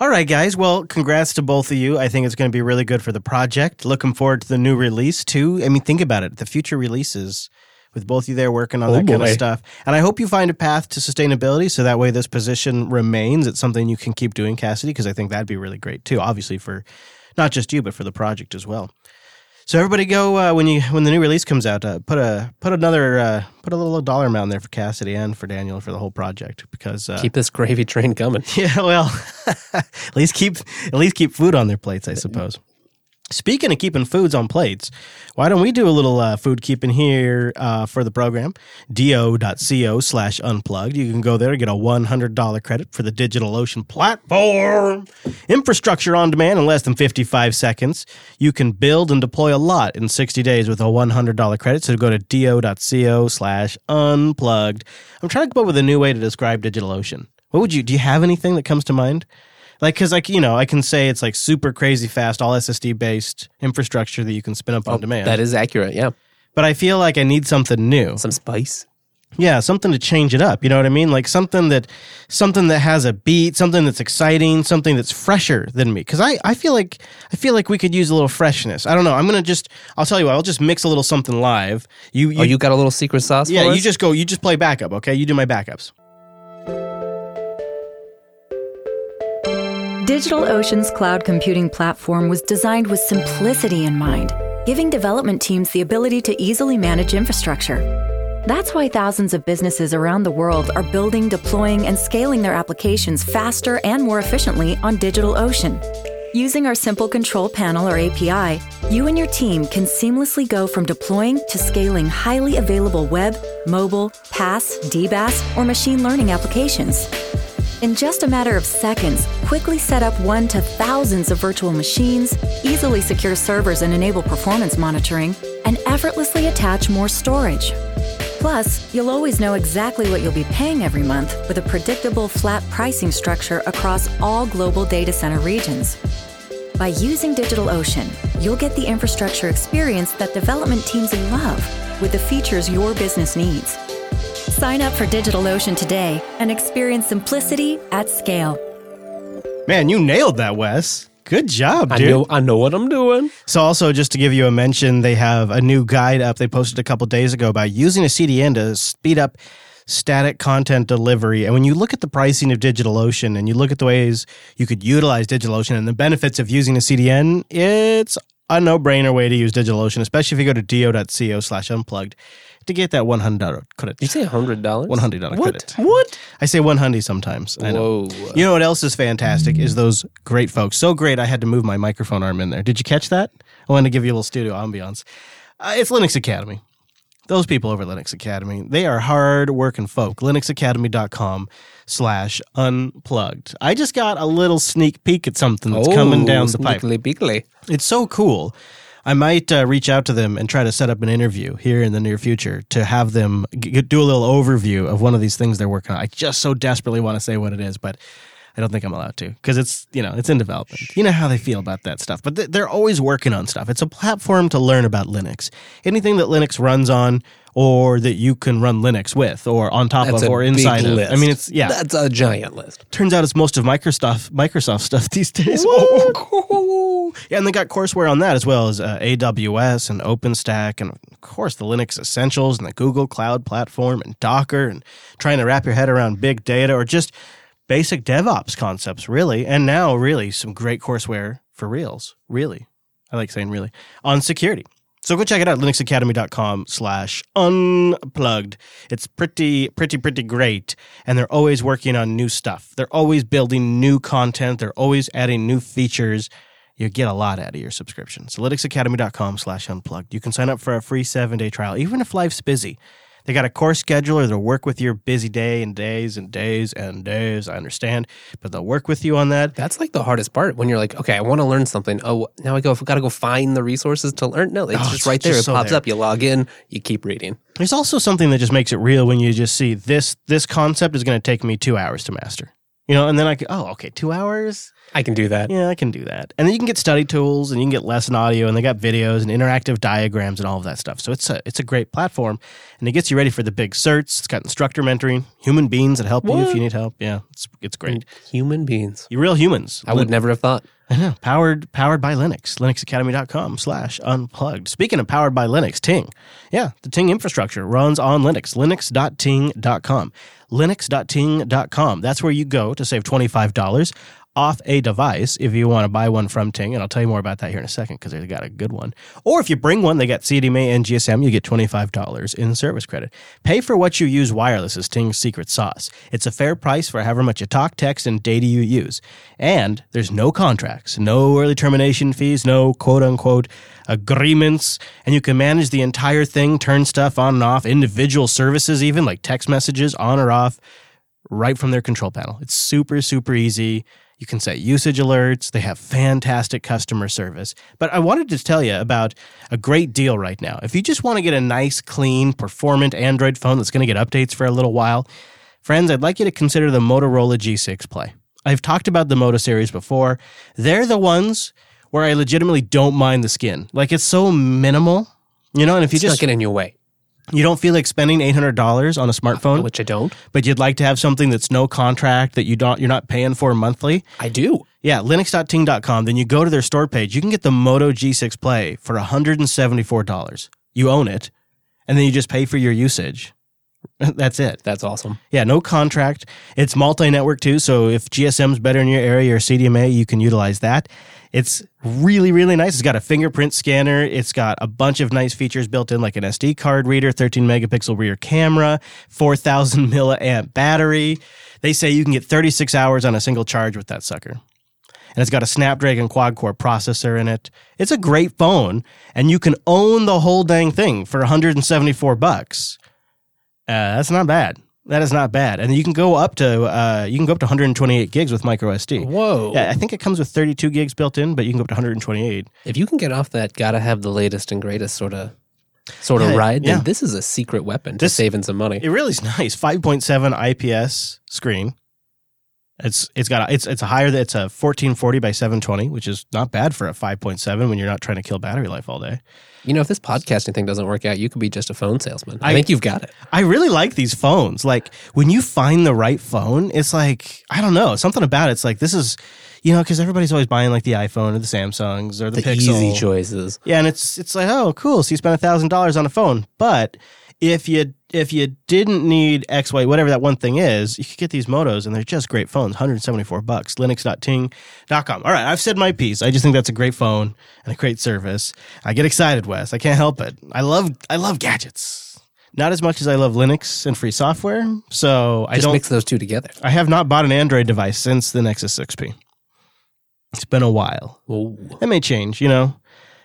All right, guys. Well, congrats to both of you. I think it's going to be really good for the project. Looking forward to the new release too. I mean, think about it. The future releases with both of you there working on Oh, that kind of stuff. And I hope you find a path to sustainability so that way this position remains. It's something you can keep doing, Cassidy, because I think that'd be really great too. Obviously for not just you, but for the project as well. So everybody, go uh, when you when the new release comes out. Uh, put a put another uh, put a little dollar amount there for Cassidy and for Daniel for the whole project because uh, Keep this gravy train coming. [laughs] yeah, well, [laughs] at least keep at least keep food on their plates, I suppose. Speaking of keeping foods on plates, why don't we do a little uh, food keeping here uh, for the program? do.co slash unplugged. You can go there get a $100 credit for the DigitalOcean platform. Infrastructure on demand in less than 55 seconds. You can build and deploy a lot in 60 days with a $100 credit. So go to do.co slash unplugged. I'm trying to come up with a new way to describe DigitalOcean. What would you, do you have anything that comes to mind? Like, cause like, you know, I can say it's like super crazy fast, all SSD based infrastructure that you can spin up on oh, demand. That is accurate. Yeah. but I feel like I need something new. Some spice. Yeah, something to change it up. You know what I mean? Like something that something that has a beat, something that's exciting, something that's fresher than me. Because I, I feel like I feel like we could use a little freshness. I don't know. I'm gonna just I'll tell you what. I'll just mix a little something live. You oh, you, oh, you got a little secret sauce yeah. You just go. You just play backup. Okay. You do my backups. DigitalOcean's cloud computing platform was designed with simplicity in mind, giving development teams the ability to easily manage infrastructure. That's why thousands of businesses around the world are building, deploying, and scaling their applications faster and more efficiently on DigitalOcean. Using our simple control panel or API, you and your team can seamlessly go from deploying to scaling highly available web, mobile, PaaS, DBaaS, or machine learning applications. In just a matter of seconds, quickly set up one to thousands of virtual machines, easily secure servers and enable performance monitoring, and effortlessly attach more storage. Plus, you'll always know exactly what you'll be paying every month with a predictable flat pricing structure across all global data center regions. By using DigitalOcean, you'll get the infrastructure experience that development teams love with the features your business needs. Sign up for DigitalOcean today and experience simplicity at scale. Man, you nailed that, Wes. Good job, I dude. know, I know what I'm doing. So, also just to give you a mention, they have a new guide up. They posted a couple days ago about using a CDN to speed up static content delivery. And when you look at the pricing of DigitalOcean and you look at the ways you could utilize DigitalOcean and the benefits of using a CDN, it's a no-brainer way to use DigitalOcean, especially if you go to do.co slash unplugged to get that $100 credit. You say hundred dollars? $100 credit. What? I say 100 sometimes. I know. Whoa. You know what else is fantastic is those great folks. So great, I had to move my microphone arm in there. Did you catch that? I wanted to give you a little studio ambiance. Uh, it's Linux Academy. Those people over at Linux Academy, they are hard working folk. LinuxAcademy.com slash unplugged. I just got a little sneak peek at something that's coming down the pipe. Sneakily beakily. It's so cool. I might uh, reach out to them and try to set up an interview here in the near future to have them g- do a little overview of one of these things they're working on. I just so desperately want to say what it is, but I don't think I'm allowed to because it's you know it's in development. You know how they feel about that stuff, but th- they're always working on stuff. It's a platform to learn about Linux. Anything that Linux runs on, or that you can run Linux with, or on top That's of, or inside of. list. I mean, it's yeah. That's a giant list. Turns out it's most of Microsoft Microsoft stuff [laughs] these days. [laughs] yeah, and they got courseware on that as well as uh, AWS and OpenStack, and of course the Linux Essentials and the Google Cloud Platform and Docker, and trying to wrap your head around big data or just basic DevOps concepts, really. And now, really, some great courseware for reals. Really, I like saying really on security. So go check it out, linuxacademy.com slash unplugged. It's pretty, pretty, pretty great. And they're always working on new stuff. They're always building new content. They're always adding new features. You get a lot out of your subscription. So linuxacademy.com slash unplugged. You can sign up for a free seven day trial, even if life's busy. They got a course scheduler that'll work with your busy day and days and days and days. I understand, but they'll work with you on that. That's like the hardest part when you're like, okay, I want to learn something. Oh, now I go, I've got to go find the resources to learn. No, it's Oh, just it's right there. just it so pops there. up. You log in, you keep reading. There's also something that just makes it real when you just see this this concept is going to take me two hours to master. You know, and then I can, oh, okay, two hours? I can do that. Yeah, I can do that. And then you can get study tools and you can get lesson audio and they got videos and interactive diagrams and all of that stuff. So it's a it's a great platform and it gets you ready for the big certs. It's got instructor mentoring, human beings that help you if you need help. Yeah, it's it's great. Human beings. You're real humans. I would never have thought. I know. Powered powered by Linux. LinuxAcademy.com slash unplugged. Speaking of powered by Linux, Ting. Yeah, the Ting infrastructure runs on Linux. Linux.ting.com. Linux.ting.com. That's where you go to save $25 off a device if you want to buy one from Ting. And I'll tell you more about that here in a second because they got a good one. Or if you bring one, they got CDMA and GSM, you get $25 in service credit. Pay for what you use wireless is Ting's secret sauce. It's a fair price for however much you talk, text, and data you use. And there's no contracts, no early termination fees, no quote unquote agreements, and you can manage the entire thing, turn stuff on and off, individual services, even like text messages on or off, right from their control panel. It's super, super easy. You can set usage alerts. They have fantastic customer service. But I wanted to tell you about a great deal right now. If you just want to get a nice, clean, performant Android phone that's going to get updates for a little while, friends, I'd like you to consider the Motorola G6 Play. I've talked about the Moto series before. They're the ones where I legitimately don't mind the skin. Like it's so minimal, you know, and if you It's not just getting in your way, you don't feel like spending $800 on a smartphone, which I don't. but you'd like to have something that's no contract that you don't you're not paying for monthly. I do. Yeah, linux.ting.com, then you go to their store page. You can get the Moto G6 Play for $174. You own it, and then you just pay for your usage. [laughs] That's it. That's awesome. Yeah, no contract. It's multi-network too, so if GSM's better in your area or CDMA, you can utilize that. It's really, really nice. It's got a fingerprint scanner. It's got a bunch of nice features built in, like an SD card reader, 13 megapixel rear camera, 4,000 [laughs] milliamp battery. They say you can get 36 hours on a single charge with that sucker. And it's got a Snapdragon quad core processor in it. It's a great phone, and you can own the whole dang thing for 174 bucks. Uh, that's not bad. That is not bad. And you can go up to uh, you can go up to 128 gigs with micro SD. Whoa. Yeah, I think it comes with 32 gigs built in, but you can go up to 128. If you can get off that, gotta have the latest and greatest sort of sort of Yeah, ride, then yeah. this is a secret weapon to This- saving some money. It really is [laughs] nice. 5.7 IPS screen. It's it's got a, it's it's a higher it's a 1440 by 720, which is not bad for a 5.7 when you're not trying to kill battery life all day. You know, if this podcasting thing doesn't work out, you could be just a phone salesman. I, I- think you've got it. I really like these phones. Like when you find the right phone, it's like I don't know something about it. It's like this is, you know, because everybody's always buying like the iPhone or the Samsungs or the, The Pixel. easy choices. Yeah, and it's it's like oh cool. So you spent a thousand dollars on a phone, but if you if you didn't need X, Y, whatever that one thing is, you could get these motos and they're just great phones, 174 bucks, linux.ting.com. All right, I've said my piece. I just think that's a great phone and a great service. I get excited, Wes. I can't help it. I love I love gadgets. Not as much as I love Linux and free software. So I Just don't mix those two together. I have not bought an Android device since the Nexus 6P. It's been a while. Ooh, It may change, you know.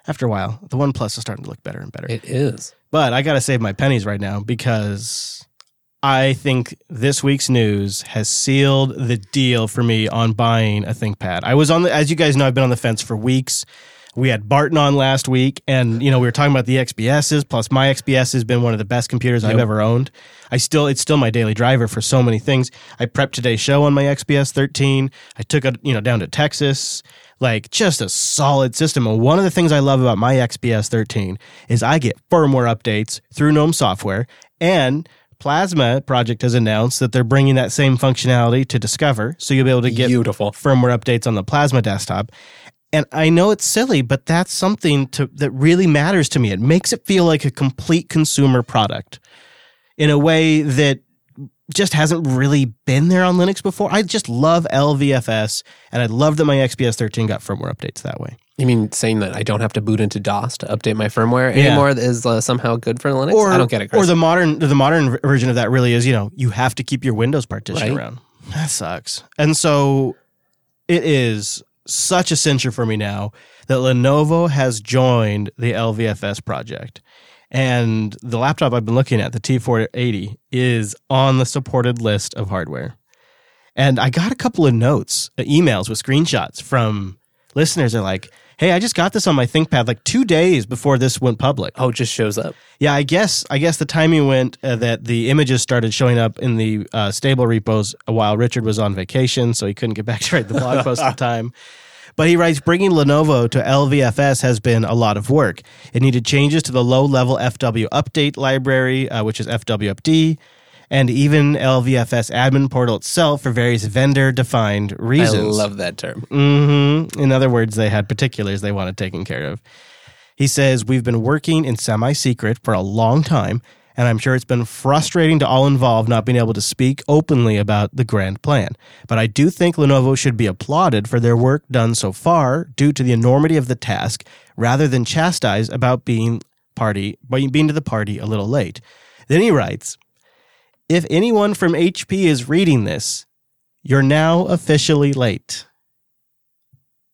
After a while, the One Plus is starting to look better and better. it is. But I got to save my pennies right now because I think this week's news has sealed the deal for me on buying a ThinkPad. I was on the, as you guys know, I've been on the fence for weeks. We had Barton on last week, and you know we were talking about the XPSs. Plus, my XPS has been one of the best computers I've ever owned. I still, it's still my daily driver for so many things. I prepped today's show on my XPS 13. I took it, you know, down to Texas. Like just a solid system. And one of the things I love about my XPS 13 is I get firmware updates through GNOME software and Plasma Project has announced that they're bringing that same functionality to Discover, so you'll be able to get Beautiful. firmware updates on the Plasma desktop. And I know it's silly, but that's something to, that really matters to me. It makes it feel like a complete consumer product in a way that just hasn't really been there on Linux before. I just love LVFS, and I love that my XPS 13 got firmware updates that way. You mean saying that I don't have to boot into DOS to update my firmware Yeah. anymore is uh, somehow good for Linux? I don't get it. Chris. Or the modern the modern version of that really is, you know, you have to keep your Windows partition Right. around. That sucks. And so it is such a censure for me now that Lenovo has joined the LVFS project. And the laptop I've been looking at, the T480, is on the supported list of hardware. And I got a couple of notes, uh, emails with screenshots from listeners. They're like, "Hey, I just got this on my ThinkPad like two days before this went public." oh, it just shows up. Yeah, I guess I guess the timing went uh, that the images started showing up in the uh, stable repos while Richard was on vacation, so he couldn't get back to write the blog post in [laughs] time. But he writes, bringing Lenovo to LVFS has been a lot of work. It needed changes to the low-level FW update library, uh, which is FWUpd, and even LVFS admin portal itself for various vendor-defined reasons. I love that term. hmm In other words, they had particulars they wanted taken care of. He says, We've been working in semi secret for a long time, and I'm sure it's been frustrating to all involved not being able to speak openly about the grand plan. But I do think Lenovo should be applauded for their work done so far due to the enormity of the task, rather than chastised about being party being to the party a little late. Then he writes, If anyone from HP is reading this, you're now officially late.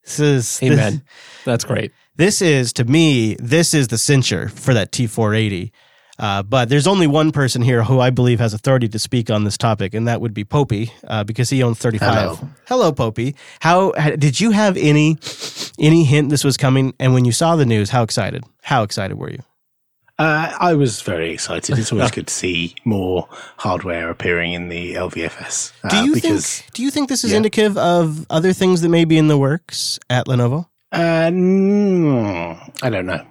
This is Amen. That's great. This is to me, this is the censure for that T480. Uh, but there's only one person here who I believe has authority to speak on this topic, and that would be Popey, uh, because he owns 35. Hello. Hello, Popey. How did you have any any hint this was coming? And when you saw the news, how excited? How excited were you? Uh, I was very excited. It's always [laughs] good to see more hardware appearing in the LVFS. Uh, Do you because think? Do you think this is yeah. indicative of other things that may be in the works at Lenovo? Uh, mm, I don't know.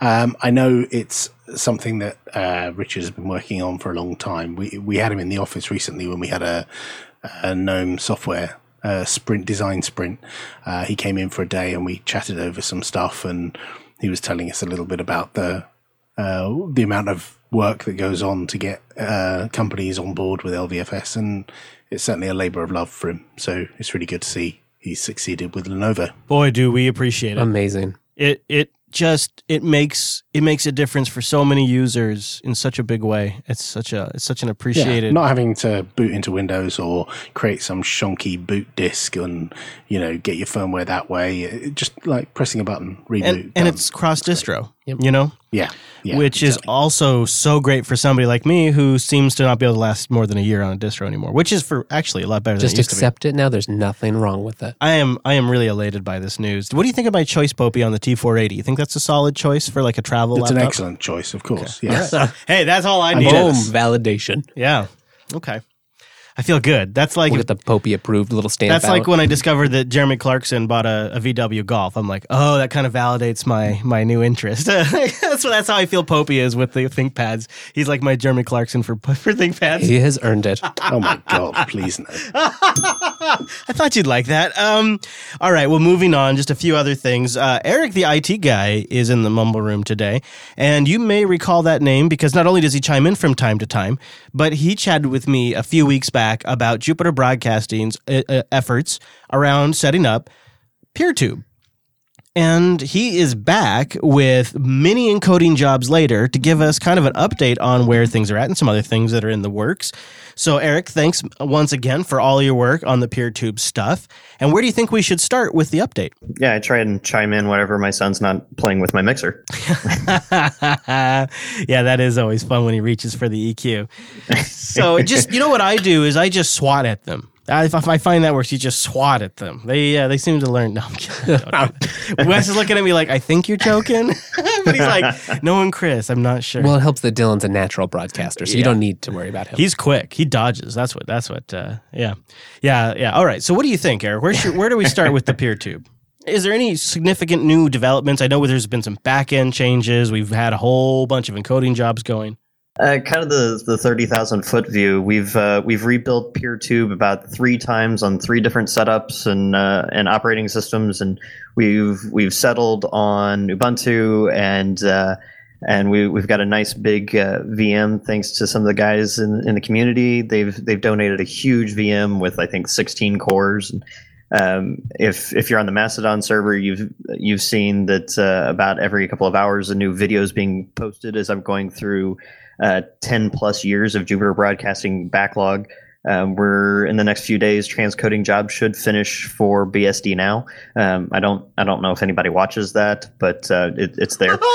Um, I know it's something that uh, Richard has been working on for a long time. We we had him in the office recently when we had a, a GNOME software uh, sprint design sprint. Uh, he came in for a day and we chatted over some stuff, and he was telling us a little bit about the uh, the amount of work that goes on to get uh, companies on board with LVFS, and it's certainly a labour of love for him. So it's really good to see he's succeeded with Lenovo. Boy, do we appreciate it. Amazing. it it just it makes it makes a difference for so many users in such a big way. It's such a it's such an appreciated. not having to boot into Windows or create some shonky boot disk and you know get your firmware that way. It- just like pressing a button, reboot, and, and it's cross distro, you know, yeah, yeah, which is also so great for somebody like me who seems to not be able to last more than a year on a distro anymore. Which is for actually a lot better Just than it used to be. accept it now. There's nothing wrong with it. I am I am really elated by this news. What do you think of my choice, Popey, on the T480? You think that's a solid choice for like a travel it's an excellent choice, of course. Yes. hey, that's all I need. Boom. Validation. Yeah. Okay. I feel good. That's like We'll get the Popey approved little stamp. that's like when I discovered that Jeremy Clarkson bought a, a VW Golf. I'm like, oh, that kind of validates my my new interest. [laughs] that's what that's how I feel. Popey is with the ThinkPads. He's like my Jeremy Clarkson for [laughs] for ThinkPads. he has earned it. Oh my god, [laughs] please no. I thought you'd like that. Um, all right. Well, moving on. Just a few other things. Uh, Eric, the IT guy, is in the mumble room today, and you may recall that name because not only does he chime in from time to time, but he chatted with me a few weeks back about Jupiter Broadcasting's uh, uh, efforts around setting up PeerTube. And he is back with many encoding jobs later to give us kind of an update on where things are at and some other things that are in the works. So, Eric, thanks once again for all your work on the PeerTube stuff. And where do you think we should start with the update? Yeah, I try and chime in whenever my son's not playing with my mixer. [laughs] yeah, that is always fun when he reaches for the EQ. So, just you know what I do is I just swat at them. I, I find that works, you just swat at them. They uh, they seem to learn. No, I'm kidding. Don't do it. Wes is looking at me like I think you're joking, [laughs] but he's like, no one, Chris. I'm not sure. Well, it helps that Dylan's a natural broadcaster, so Yeah. you don't need to worry about him. He's quick. He dodges. That's what. That's what. Uh, yeah, yeah, yeah. All right. So, what do you think, Eric? Where should, where do we start with the PeerTube? Is there any significant new developments? I know there's been some back end changes. We've had a whole bunch of encoding jobs going. Uh, kind of the the thirty thousand foot view. We've uh, we've rebuilt PeerTube about three times on three different setups and uh, and operating systems, and we've we've settled on Ubuntu and. Uh, and we, we've got a nice big uh, VM thanks to some of the guys in, in the community. They've they've donated a huge VM with I think 16 cores. And, um, if if you're on the Mastodon server, you've you've seen that uh, about every couple of hours a new video is being posted as I'm going through uh, 10 plus years of Jupiter Broadcasting backlog. Um, we're in the next few days. Transcoding job should finish for BSD now. Um, I don't I don't know if anybody watches that, but uh, it, it's there. [laughs]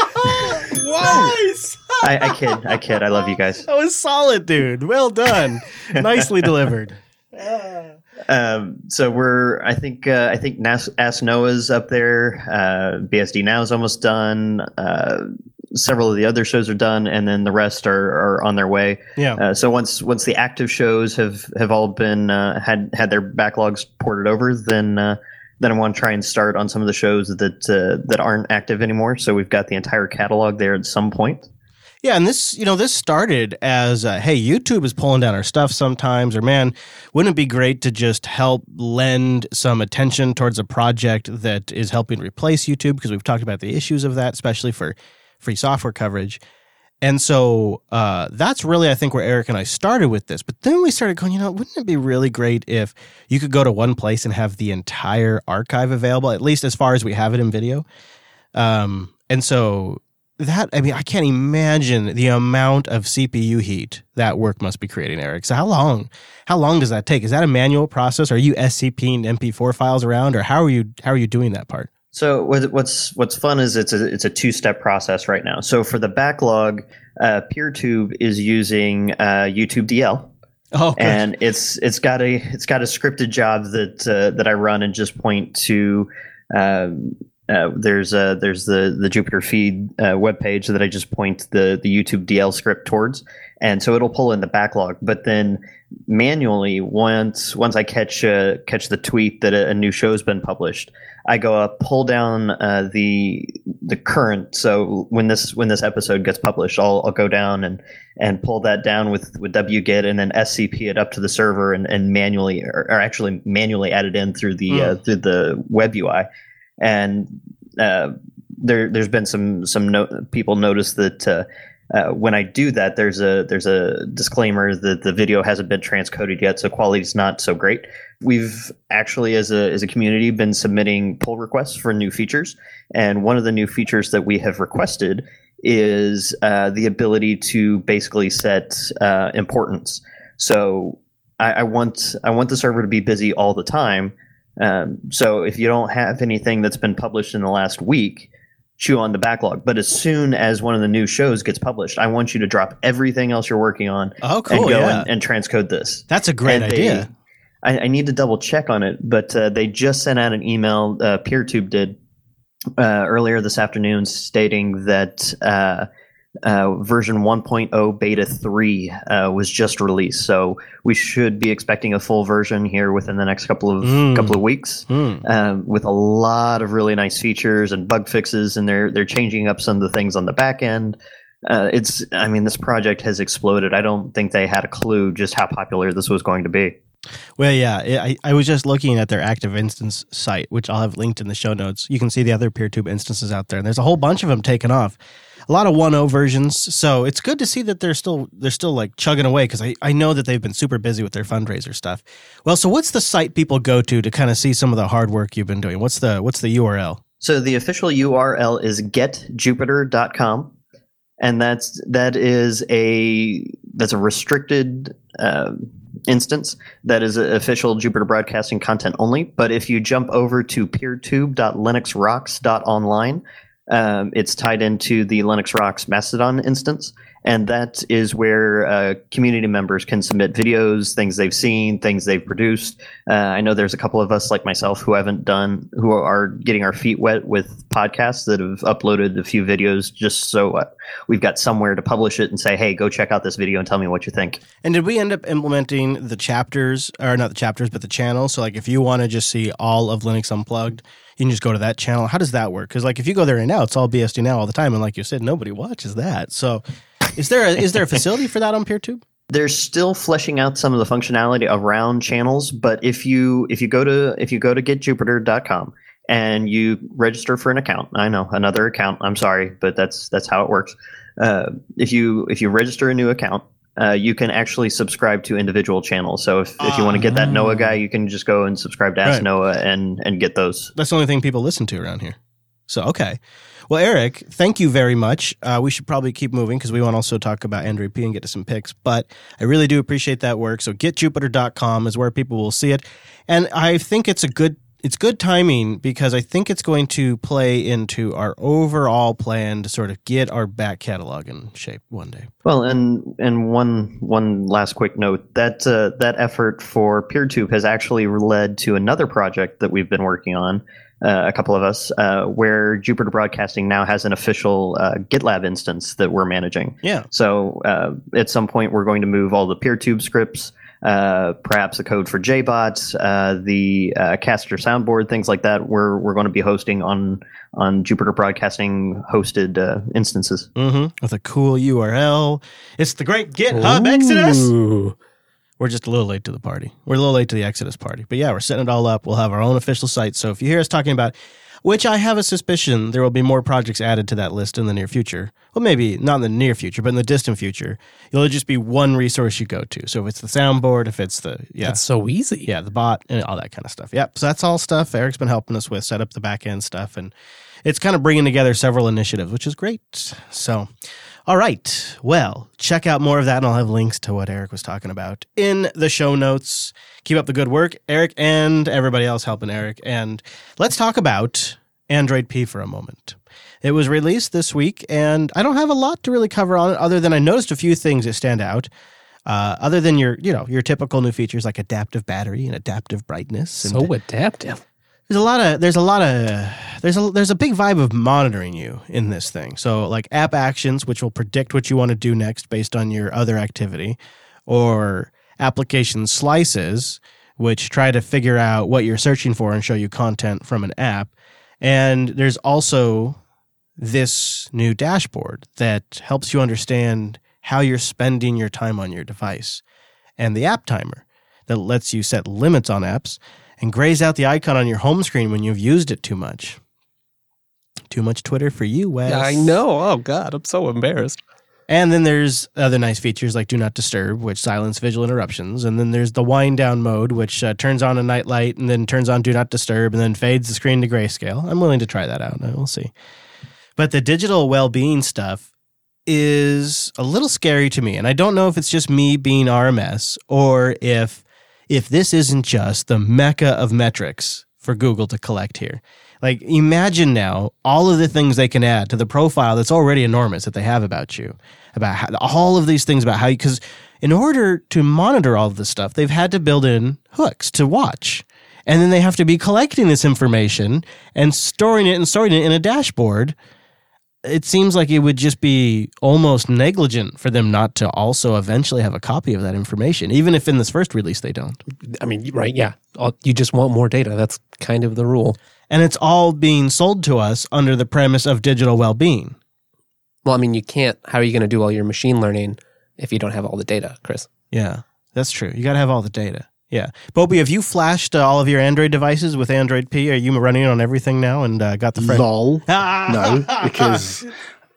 Nice. [laughs] I, I kid, I kid. I love you guys. That was solid, dude. Well done. Nicely [laughs] delivered. Um, so we're, I think, uh, I think Nas- Ask Noah's up there. Uh, BSD Now is almost done. Uh, several of the other shows are done, and then the rest are, are on their way. Yeah. Uh, so once once the active shows have have all been uh, had had their backlogs ported over, then uh, then I want to try and start on some of the shows that uh, that aren't active anymore. So we've got the entire catalog there at some point. Yeah, and this, you know, this started as, uh, hey, YouTube is pulling down our stuff sometimes, or man, wouldn't it be great to just help lend some attention towards a project that is helping replace YouTube? Because we've talked about the issues of that, especially for free software coverage. And so uh, that's really, I think, where Eric and I started with this. But then we started going, you know, wouldn't it be really great if you could go to one place and have the entire archive available, at least as far as we have it in video? Um, and so that I mean, I can't imagine the amount of CPU heat that work must be creating, Eric. So how long? How long does that take? Is that a manual process? Are you SCPing MP4 files around, or how are you how are you doing that part? So what's what's fun is it's a it's a two step process right now. So for the backlog, uh, PeerTube is using uh, YouTube DL, Oh, and it's it's got a it's got a scripted job that uh, that I run and just point to. Um, uh, there's uh, there's the the Jupiter feed uh, webpage that I just point the the YouTube DL script towards, and so it'll pull in the backlog. But then manually, once once I catch uh, catch the tweet that a, a new show's been published, I go up, pull down uh, the the current. So when this when this episode gets published, I'll I'll go down and and pull that down with with wget and then SCP it up to the server and, and manually or, or actually manually add it in through the uh, through the web UI. And uh, there there's been some some no- people notice that. Uh, when I do that, there's a there's a disclaimer that the video hasn't been transcoded yet, so quality's not so great. We've actually, as a as a community, been submitting pull requests for new features, and one of the new features that we have requested is uh, the ability to basically set uh, importance. So I, I want I want the server to be busy all the time. Um, so if you don't have anything that's been published in the last week, chew on the backlog. But as soon as one of the new shows gets published, I want you to drop everything else you're working on Oh, and cool. go Yeah. and, and transcode this. That's a great And they- idea. I, I need to double check on it, but uh, they just sent out an email. Uh, PeerTube did uh, earlier this afternoon, stating that uh, version 1.0 beta 3 uh, was just released. So we should be expecting a full version here within the next couple of Mm. couple of weeks Hmm. um, with a lot of really nice features and bug fixes, and they're they're changing up some of the things on the back end. Uh, it's, I mean, this project has exploded. I don't think they had a clue just how popular this was going to be. Well, yeah, I, I was just looking at their active instance site, which I'll have linked in the show notes. You can see the other PeerTube instances out there, and there's a whole bunch of them taken off. A lot of 1.0 versions, so it's good to see that they're still they're still like chugging away because I, I know that they've been super busy with their fundraiser stuff. Well, so what's the site people go to to kind of see some of the hard work you've been doing? What's the what's the URL? So the official URL is getjupiter.com, and that's that is a that's a restricted um, instance that is official Jupiter Broadcasting content only. But if you jump over to peertube.linuxrocks.online, um, it's tied into the Linux Rocks Mastodon instance, and that is where uh, community members can submit videos, things they've seen, things they've produced. Uh, I know there's a couple of us like myself who haven't done, who are getting our feet wet with podcasts that have uploaded a few videos just so uh, we've got somewhere to publish it and say, hey, go check out this video and tell me what you think. And did we end up implementing the chapters, or not the chapters, but the channel? So, like, if you want to just see all of Linux Unplugged, you can just go to that channel. How does that work? Because, like, if you go there right now, it's all BSD now all the time, and like you said, nobody watches that. So, is there a, is there a facility for that on PeerTube? they're still fleshing out some of the functionality around channels but if you if you go to if you go to getjupiter.com and you register for an account i know another account i'm sorry but that's that's how it works uh, if you if you register a new account uh, you can actually subscribe to individual channels so if, if you want to get that noah guy you can just go and subscribe to ask Right. noah and and get those That's the only thing people listen to around here. So, okay. Well, Eric, thank you very much. Uh, we should probably keep moving because we want to also talk about Android P and get to some picks. But I really do appreciate that work. So, getjupiter.com is where people will see it. And I think it's a good. It's good timing because I think it's going to play into our overall plan to sort of get our back catalog in shape one day. Well, and and one one last quick note that uh, that effort for PeerTube has actually led to another project that we've been working on, uh, a couple of us, uh, where Jupiter Broadcasting now has an official uh, GitLab instance that we're managing. Yeah. So uh, at some point, we're going to move all the PeerTube scripts. Uh, perhaps the code for JBot, uh, the uh, caster soundboard, things like that. We're we're going to be hosting on on Jupiter Broadcasting hosted uh, instances. hmm With a cool URL. It's the great GitHub Exodus. We're just a little late to the party. We're a little late to the Exodus party. But yeah, we're setting it all up. We'll have our own official site. So if you hear us talking about, which I have a suspicion there will be more projects added to that list in the near future. Well, maybe not in the near future, but in the distant future, it'll just be one resource you go to. So if it's the soundboard, if it's the yeah, it's so easy. yeah, the bot and all that kind of stuff. Yep. So that's all stuff Eric's been helping us with, set up the back end stuff, and it's kind of bringing together several initiatives, which is great. So, all right. Well, check out more of that, and I'll have links to what Eric was talking about in the show notes. Keep up the good work, Eric, and everybody else helping Eric. And let's talk about Android P for a moment. It was released this week, and I don't have a lot to really cover on it, other than I noticed a few things that stand out. Uh, other than your, you know, your typical new features like adaptive battery and adaptive brightness. And So adaptive. There's a lot of there's a lot of there's a there's a big vibe of monitoring you in this thing. So like app actions, which will predict what you want to do next based on your other activity, or application slices, which try to figure out what you're searching for and show you content from an app. And there's also this new dashboard that helps you understand how you're spending your time on your device, and the app timer that lets you set limits on apps and grays out the icon on your home screen when you've used it too much. Too much Twitter for you, Wes. I know. Oh God, I'm so embarrassed. And then there's other nice features like Do Not Disturb, which silence visual interruptions. And then there's the wind down mode, which uh, turns on a night light and then turns on Do Not Disturb and then fades the screen to grayscale. I'm willing to try that out. We'll see. But the digital well being stuff is a little scary to me. And I don't know if it's just me being RMS or if if this isn't just the mecca of metrics for Google to collect here. Like imagine now all of the things they can add to the profile that's already enormous that they have about you, about how, all of these things about how you because in order to monitor all of this stuff, they've had to build in hooks to watch. And then they have to be collecting this information and storing it and storing it in a dashboard it seems like it would just be almost negligent for them not to also eventually have a copy of that information, even if in this first release they don't. I mean, right? Yeah. You just want more data. That's kind of the rule. And it's all being sold to us under the premise of digital well being. Well, I mean, you can't. How are you going to do all your machine learning if you don't have all the data, Chris? Yeah, that's true. You got to have all the data. Yeah. Popey, have you flashed uh, all of your Android devices with Android P? Are you running it on everything now and uh, got the friend? Lol. [laughs] No, because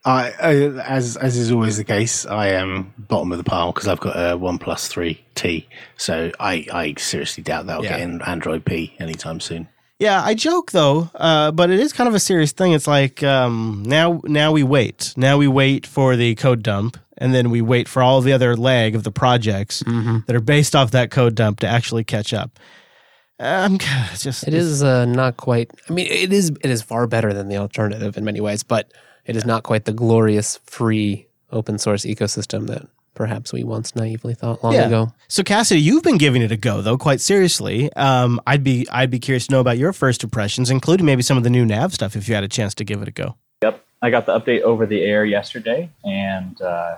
I, I, as as is always the case, I am bottom of the pile because I've got a One Plus Three T. So I, I seriously doubt that'll Yeah. get in Android P anytime soon. Yeah, I joke though, uh, but it is kind of a serious thing. It's like um, now, now we wait. Now we wait for the code dump, and then we wait for all the other leg of the projects that are based off that code dump to actually catch up. Um, [laughs] just It is uh, not quite. I mean, it is. It is far better than the alternative in many ways, but it is not quite the glorious free open source ecosystem that perhaps we once naively thought long Yeah. ago. So Cassidy, you've been giving it a go though, quite seriously. Um, I'd be I'd be curious to know about your first impressions, including maybe some of the new nav stuff, if you had a chance to give it a go. Yep, I got the update over the air yesterday, and uh,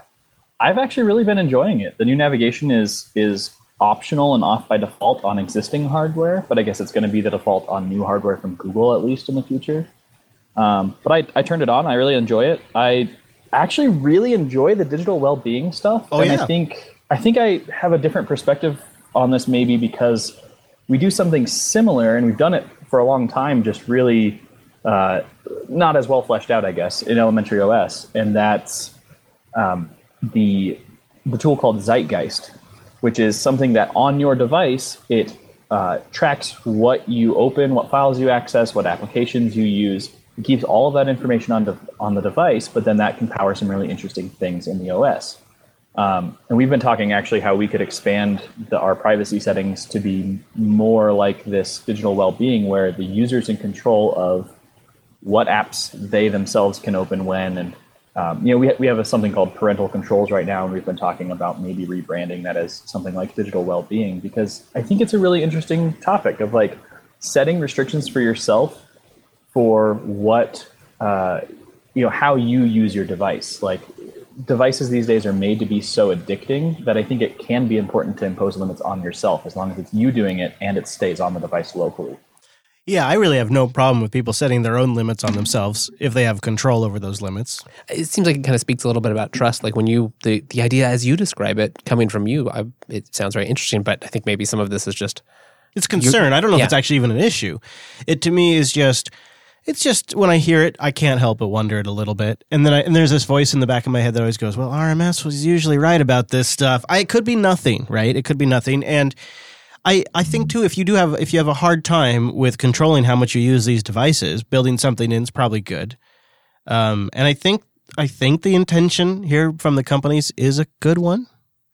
I've actually really been enjoying it. The new navigation is is optional and off by default on existing hardware, but I guess it's going to be the default on new hardware from Google at least in the future. Um, but I, I turned it on. I really enjoy it. I actually really enjoy the digital well-being stuff. Oh, and yeah. I think I think I have a different perspective on this maybe because we do something similar and we've done it for a long time, just really uh, not as well fleshed out, I guess, in elementary OS, and that's um, the the tool called Zeitgeist, which is something that on your device it uh, tracks what you open, what files you access, what applications you use. It keeps all of that information on the on the device, but then that can power some really interesting things in the OS. Um, and we've been talking actually how we could expand the, our privacy settings to be more like this digital well-being, where the user's in control of what apps they themselves can open when. And um, you know, we, ha- we have a, something called parental controls right now, and we've been talking about maybe rebranding that as something like digital well-being because I think it's a really interesting topic of like setting restrictions for yourself for what uh, you know how you use your device. Like devices these days are made to be so addicting that I think it can be important to impose limits on yourself as long as it's you doing it and it stays on the device locally. Yeah, I really have no problem with people setting their own limits on themselves if they have control over those limits. It seems like it kind of speaks a little bit about trust. Like when you the the idea as you describe it coming from you, I, it sounds very interesting. But I think maybe some of this is just It's concern. I don't know if it's actually even an issue. It to me is just it's just when I hear it, I can't help but wonder it a little bit. And then I, and there's this voice in the back of my head that always goes, "Well, RMS was usually right about this stuff." I it could be nothing, right? It could be nothing. And I I think too if you do have if you have a hard time with controlling how much you use these devices, building something in is probably good. Um, and I think I think the intention here from the companies is a good one.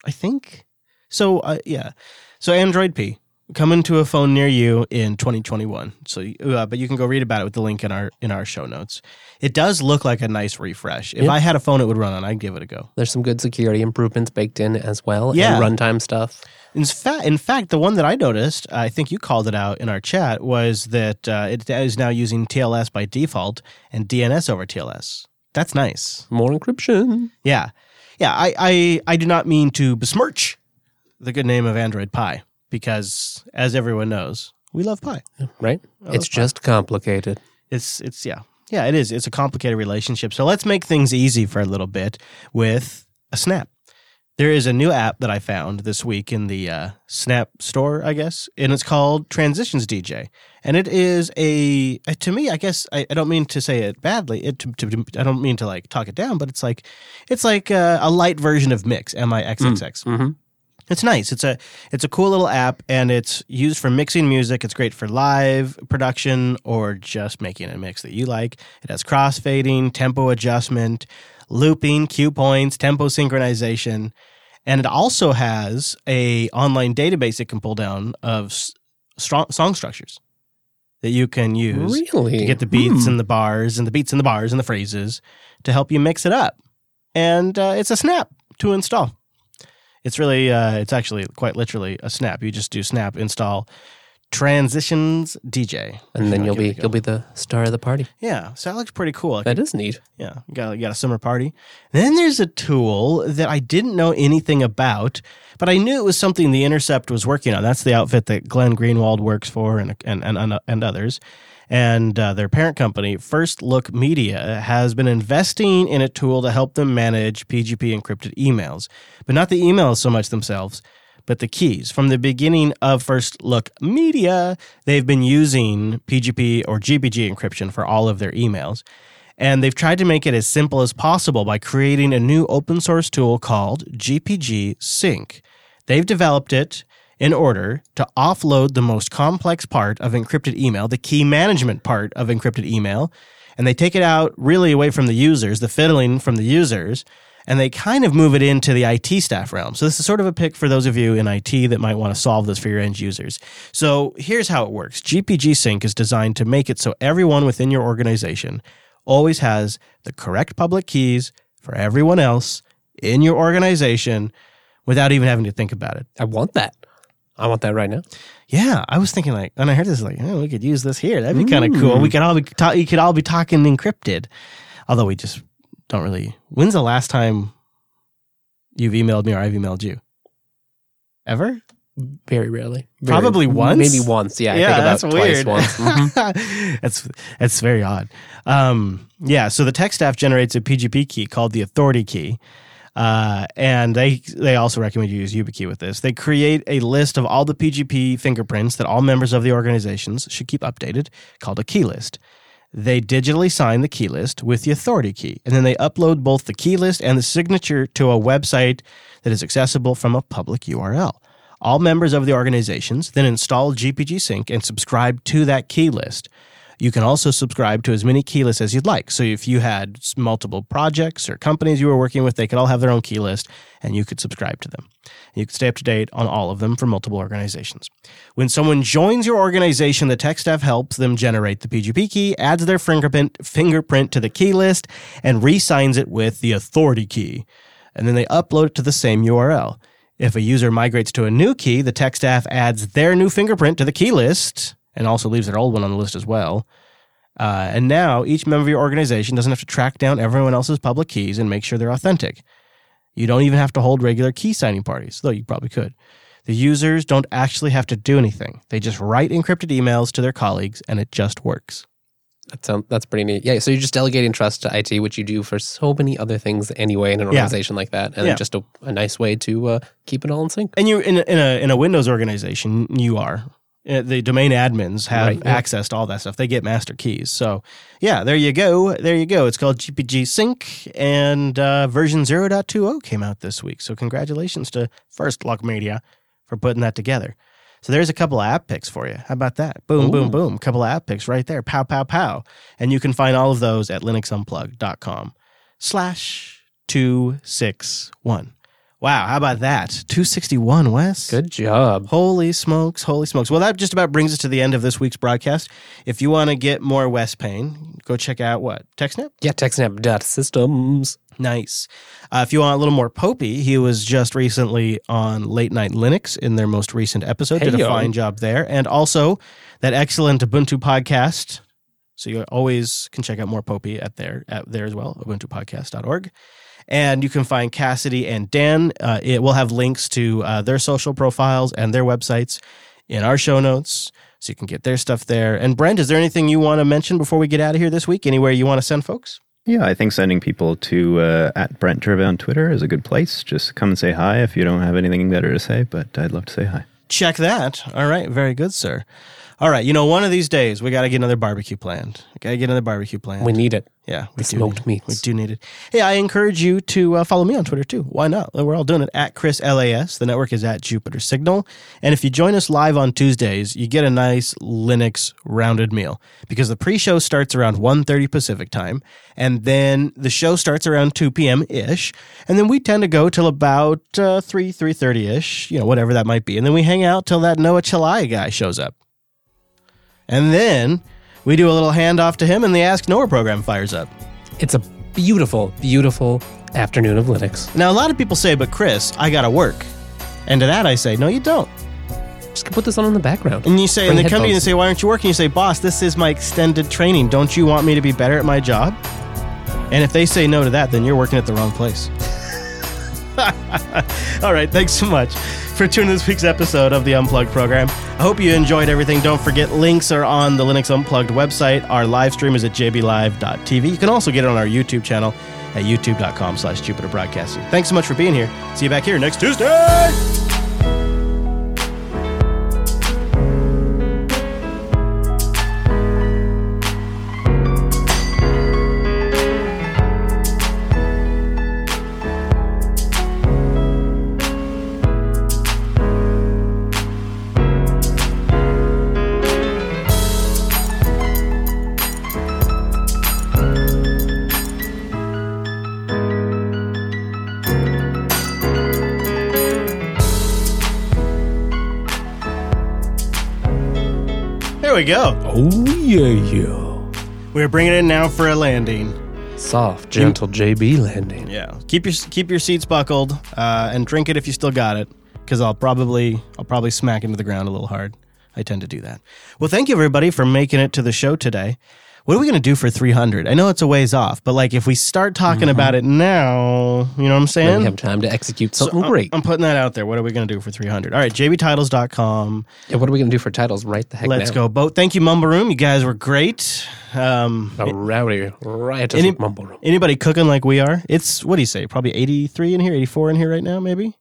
I think so. Uh, yeah. So Android P coming to a phone near you in 2021. So, uh, but you can go read about it with the link in our in our show notes. It does look like a nice refresh. If Yeah. I had a phone it would run on, I'd give it a go. there's some good security improvements baked in as well. Yeah. runtime stuff. In fact, in fact, the one that I noticed, I think you called it out in our chat, was that uh, it is now using TLS by default and DNS over TLS. That's nice. More encryption. Yeah, yeah. I I, I do not mean to besmirch the good name of Android Pie because, as everyone knows, we love pie. Right? it's just complicated. It's it's yeah yeah it is. It's a complicated relationship. So let's make things easy for a little bit with a Snap. There is a new app that I found this week in the uh, Snap store, I guess, and it's called Transitions DJ. And it is a uh, to me, I guess I, I don't mean to say it badly. It to, to, I don't mean to like talk it down, but it's like it's like a, a light version of Mix M I X X X. It's nice. It's a it's a cool little app, and it's used for mixing music. It's great for live production or just making a mix that you like. It has crossfading, tempo adjustment, looping, cue points, tempo synchronization, and it also has a online database it can pull down of strong, song structures that you can use Really? to get the beats and the bars and the beats and the bars and the phrases to help you mix it up. And uh, it's a snap to install. It's really, uh, it's actually quite literally a snap. You just do snap install transitions DJ. And then you'll be you'll be the star of the party. Yeah, so that looks pretty cool. I That is neat. Yeah, you got, you got a summer party. Then there's a tool that I didn't know anything about, but I knew it was something the Intercept was working on. That's the outfit that Glenn Greenwald works for and and and, and others. And uh, their parent company, First Look Media, has been investing in a tool to help them manage PGP encrypted emails, but not the emails so much themselves, but the keys. From the beginning of First Look Media, they've been using PGP or GPG encryption for all of their emails. And they've tried to make it as simple as possible by creating a new open source tool called GPG Sync. They've developed it in order to offload the most complex part of encrypted email, the key management part of encrypted email, and they take it out really away from the users, the fiddling from the users, and they kind of move it into the IT staff realm. So this is sort of a pick for those of you in IT that might want to solve this for your end users. So here's how it works. GPG Sync is designed to make it so everyone within your organization always has the correct public keys for everyone else in your organization without even having to think about it. I want that. I want that right now. Yeah, I was thinking like, and I heard this like, oh, we could use this here. That'd be kind of cool. We could all be ta- you could all be talking encrypted, although we just don't really. When's the last time you've emailed me or I've emailed you? Ever? Very rarely. Very- Probably once? Maybe once. Yeah, I think about that's twice weird. once. Mhm. [laughs] that's that's very odd. Um, yeah, so the tech staff generates a PGP key called the authority key. Uh, and they they also recommend you use YubiKey with this. They create a list of all the PGP fingerprints that all members of the organizations should keep updated, called a key list. They digitally sign the key list with the authority key, and then they upload both the key list and the signature to a website that is accessible from a public URL. All members of the organizations then install GPG Sync and subscribe to that key list. You can also subscribe to as many key lists as you'd like. So if you had multiple projects or companies you were working with, they could all have their own key list and you could subscribe to them. You could stay up to date on all of them for multiple organizations. When someone joins your organization, the tech staff helps them generate the PGP key, adds their fingerprint, fingerprint to the key list, and re-signs it with the authority key. And then they upload it to the same URL. If a user migrates to a new key, the tech staff adds their new fingerprint to the key list and also leaves their old one on the list as well. Uh, and now each member of your organization doesn't have to track down everyone else's public keys and make sure they're authentic. You don't even have to hold regular key signing parties, though you probably could. The users don't actually have to do anything. They just write encrypted emails to their colleagues and it just works. That sounds that's pretty neat. Yeah, so you're just delegating trust to IT, which you do for so many other things anyway in an Yeah. organization like that, and Yeah. just a, a nice way to uh, keep it all in sync. And you in a, in a in a Windows organization, you are the domain admins have Right, yeah. access to all that stuff. They get master keys. So yeah, there you go. There you go. It's called GPG Sync, and uh, version 0.20 came out this week. So congratulations to First Look Media for putting that together. So there's a couple of app picks for you. How about that? Boom, boom, boom. Couple of app picks right there. Pow, pow, pow. And you can find all of those at linuxunplugged.com slash 261. Wow, how about that? 261, Wes. Good job. Holy smokes, holy smokes. Well, that just about brings us to the end of this week's broadcast. If you want to get more Wes Payne, go check out what? TechSnap? Yeah, TechSnap.systems. Nice. Uh, if you want a little more Popey, he was just recently on Late Night Linux in their most recent episode. Did a fine job there. And also that excellent Ubuntu podcast. So you always can check out more Popey at there at there as well, ubuntupodcast.org. And you can find Cassidy and Dan. Uh, it will have links to uh, their social profiles and their websites in our show notes. So you can get their stuff there. And Brent, is there anything you want to mention before we get out of here this week? Anywhere you want to send folks? Yeah, I think sending people to uh, at Brent Gervais on Twitter is a good place. Just come and say hi if you don't have anything better to say, but I'd love to say hi. Check that. All right. Very good, sir. All right. You know, one of these days we got to get another barbecue planned. We got to get another barbecue planned. We need it. yeah, we the do smoked need- meats. We do need it. Hey, I encourage you to uh, follow me on Twitter too. Why not? We're all doing it at Chris LAS. The network is at Jupiter Signal. And if you join us live on Tuesdays, you get a nice Linux rounded meal because the pre-show starts around 1.30 Pacific time, and then the show starts around 2 p.m. ish, and then we tend to go till about uh, 3 3:30 ish, you know, whatever that might be, and then we hang out till that Noah Chelliah guy shows up. And then we do a little handoff to him, and the Ask Noah program fires up. It's a beautiful, beautiful afternoon of Linux. Now, a lot of people say, but Chris, I gotta work. And to that I say, no, you don't. Just put this on in the background. And you say, Bring and they come to you and say, "Why aren't you working?" You say, "Boss, this is my extended training. Don't you want me to be better at my job?" And if they say no to that, then you're working at the wrong place. [laughs] [laughs] All right, thanks so much for tuning in this week's episode of the Unplugged program. I hope you enjoyed everything. Don't forget, links are on the Linux Unplugged website. Our live stream is at jblive.tv. You can also get it on our YouTube channel at youtube.com slash Jupiter Broadcasting. Thanks so much for being here. See you back here next Tuesday. There we go. Oh yeah, yeah. We're bringing it in now for a landing. Soft, gentle JB landing. Yeah, keep your keep your seats buckled uh, and drink it if you still got it, because I'll probably I'll probably smack into the ground a little hard. I tend to do that. Well, thank you everybody for making it to the show today. What are we going to do for 300? I know it's a ways off, but like if we start talking about it now, you know what I'm Then saying? we have time to execute So, something I'm- great. I'm putting that out there. What are we going to do for 300? All right, jbtitles.com. yeah, what are we gonna do for titles right the heck Let's now? go. Boat. Thank you, Mumble Room. You guys were great. Um, A rowdy, riotous Any- mumble room. anybody cooking like we are? It's what do you say? Probably 83 in here, 84 in here right now, maybe.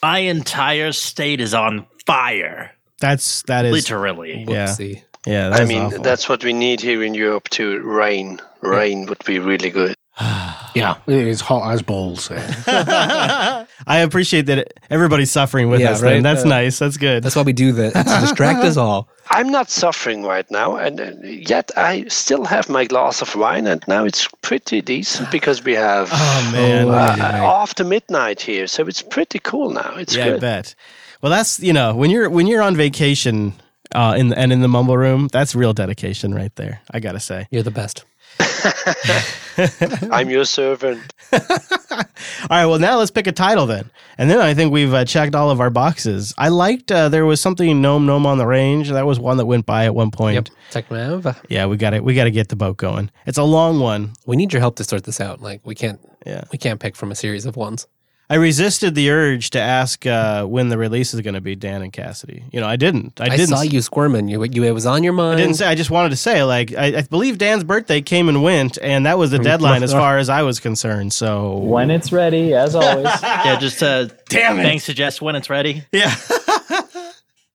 My entire state is on fire. That's that is Literally. Yeah. Whoopsie. Yeah. That I is mean, awful. that's what we need here in Europe to rain. Rain would be really good. [sighs] Yeah, it is hot as balls. there. [laughs] [laughs] I appreciate that everybody's suffering with Yeah, us. Then. right? That's Uh, nice. That's good. That's why we do that [laughs] to distract us all. I'm not suffering right now, and uh, yet I still have my glass of wine, and now it's pretty decent [sighs] because we have oh man. Oh, uh, yeah. after midnight here, so it's pretty cool now. It's yeah, I bet. Well, that's you know when you're when you're on vacation uh, in and in the mumble room, that's real dedication right there. I gotta say. You're the best. [laughs] I'm your servant. [laughs] All right, well now let's pick a title then, and then I think we've uh, checked all of our boxes. I liked uh, there was something gnome gnome on the range. That was one that went by at one point. Yep. TechMav. Yeah, we got it. We got to get the boat going. It's a long one. We need your help to sort this out. Like we can't Yeah. we can't pick from a series of ones. I resisted the urge to ask uh, when the release is going to be, Dan and Cassidy. You know, I didn't. I, I, didn't. saw you squirming. You, you it was on your mind. I didn't say. I just wanted to say, like, I, I believe Dan's birthday came and went, and that was the [laughs] deadline as [laughs] far as I was concerned. So, When it's ready, as always. Yeah, just uh, [laughs] Damn it. Thanks, suggest when it's ready. yeah.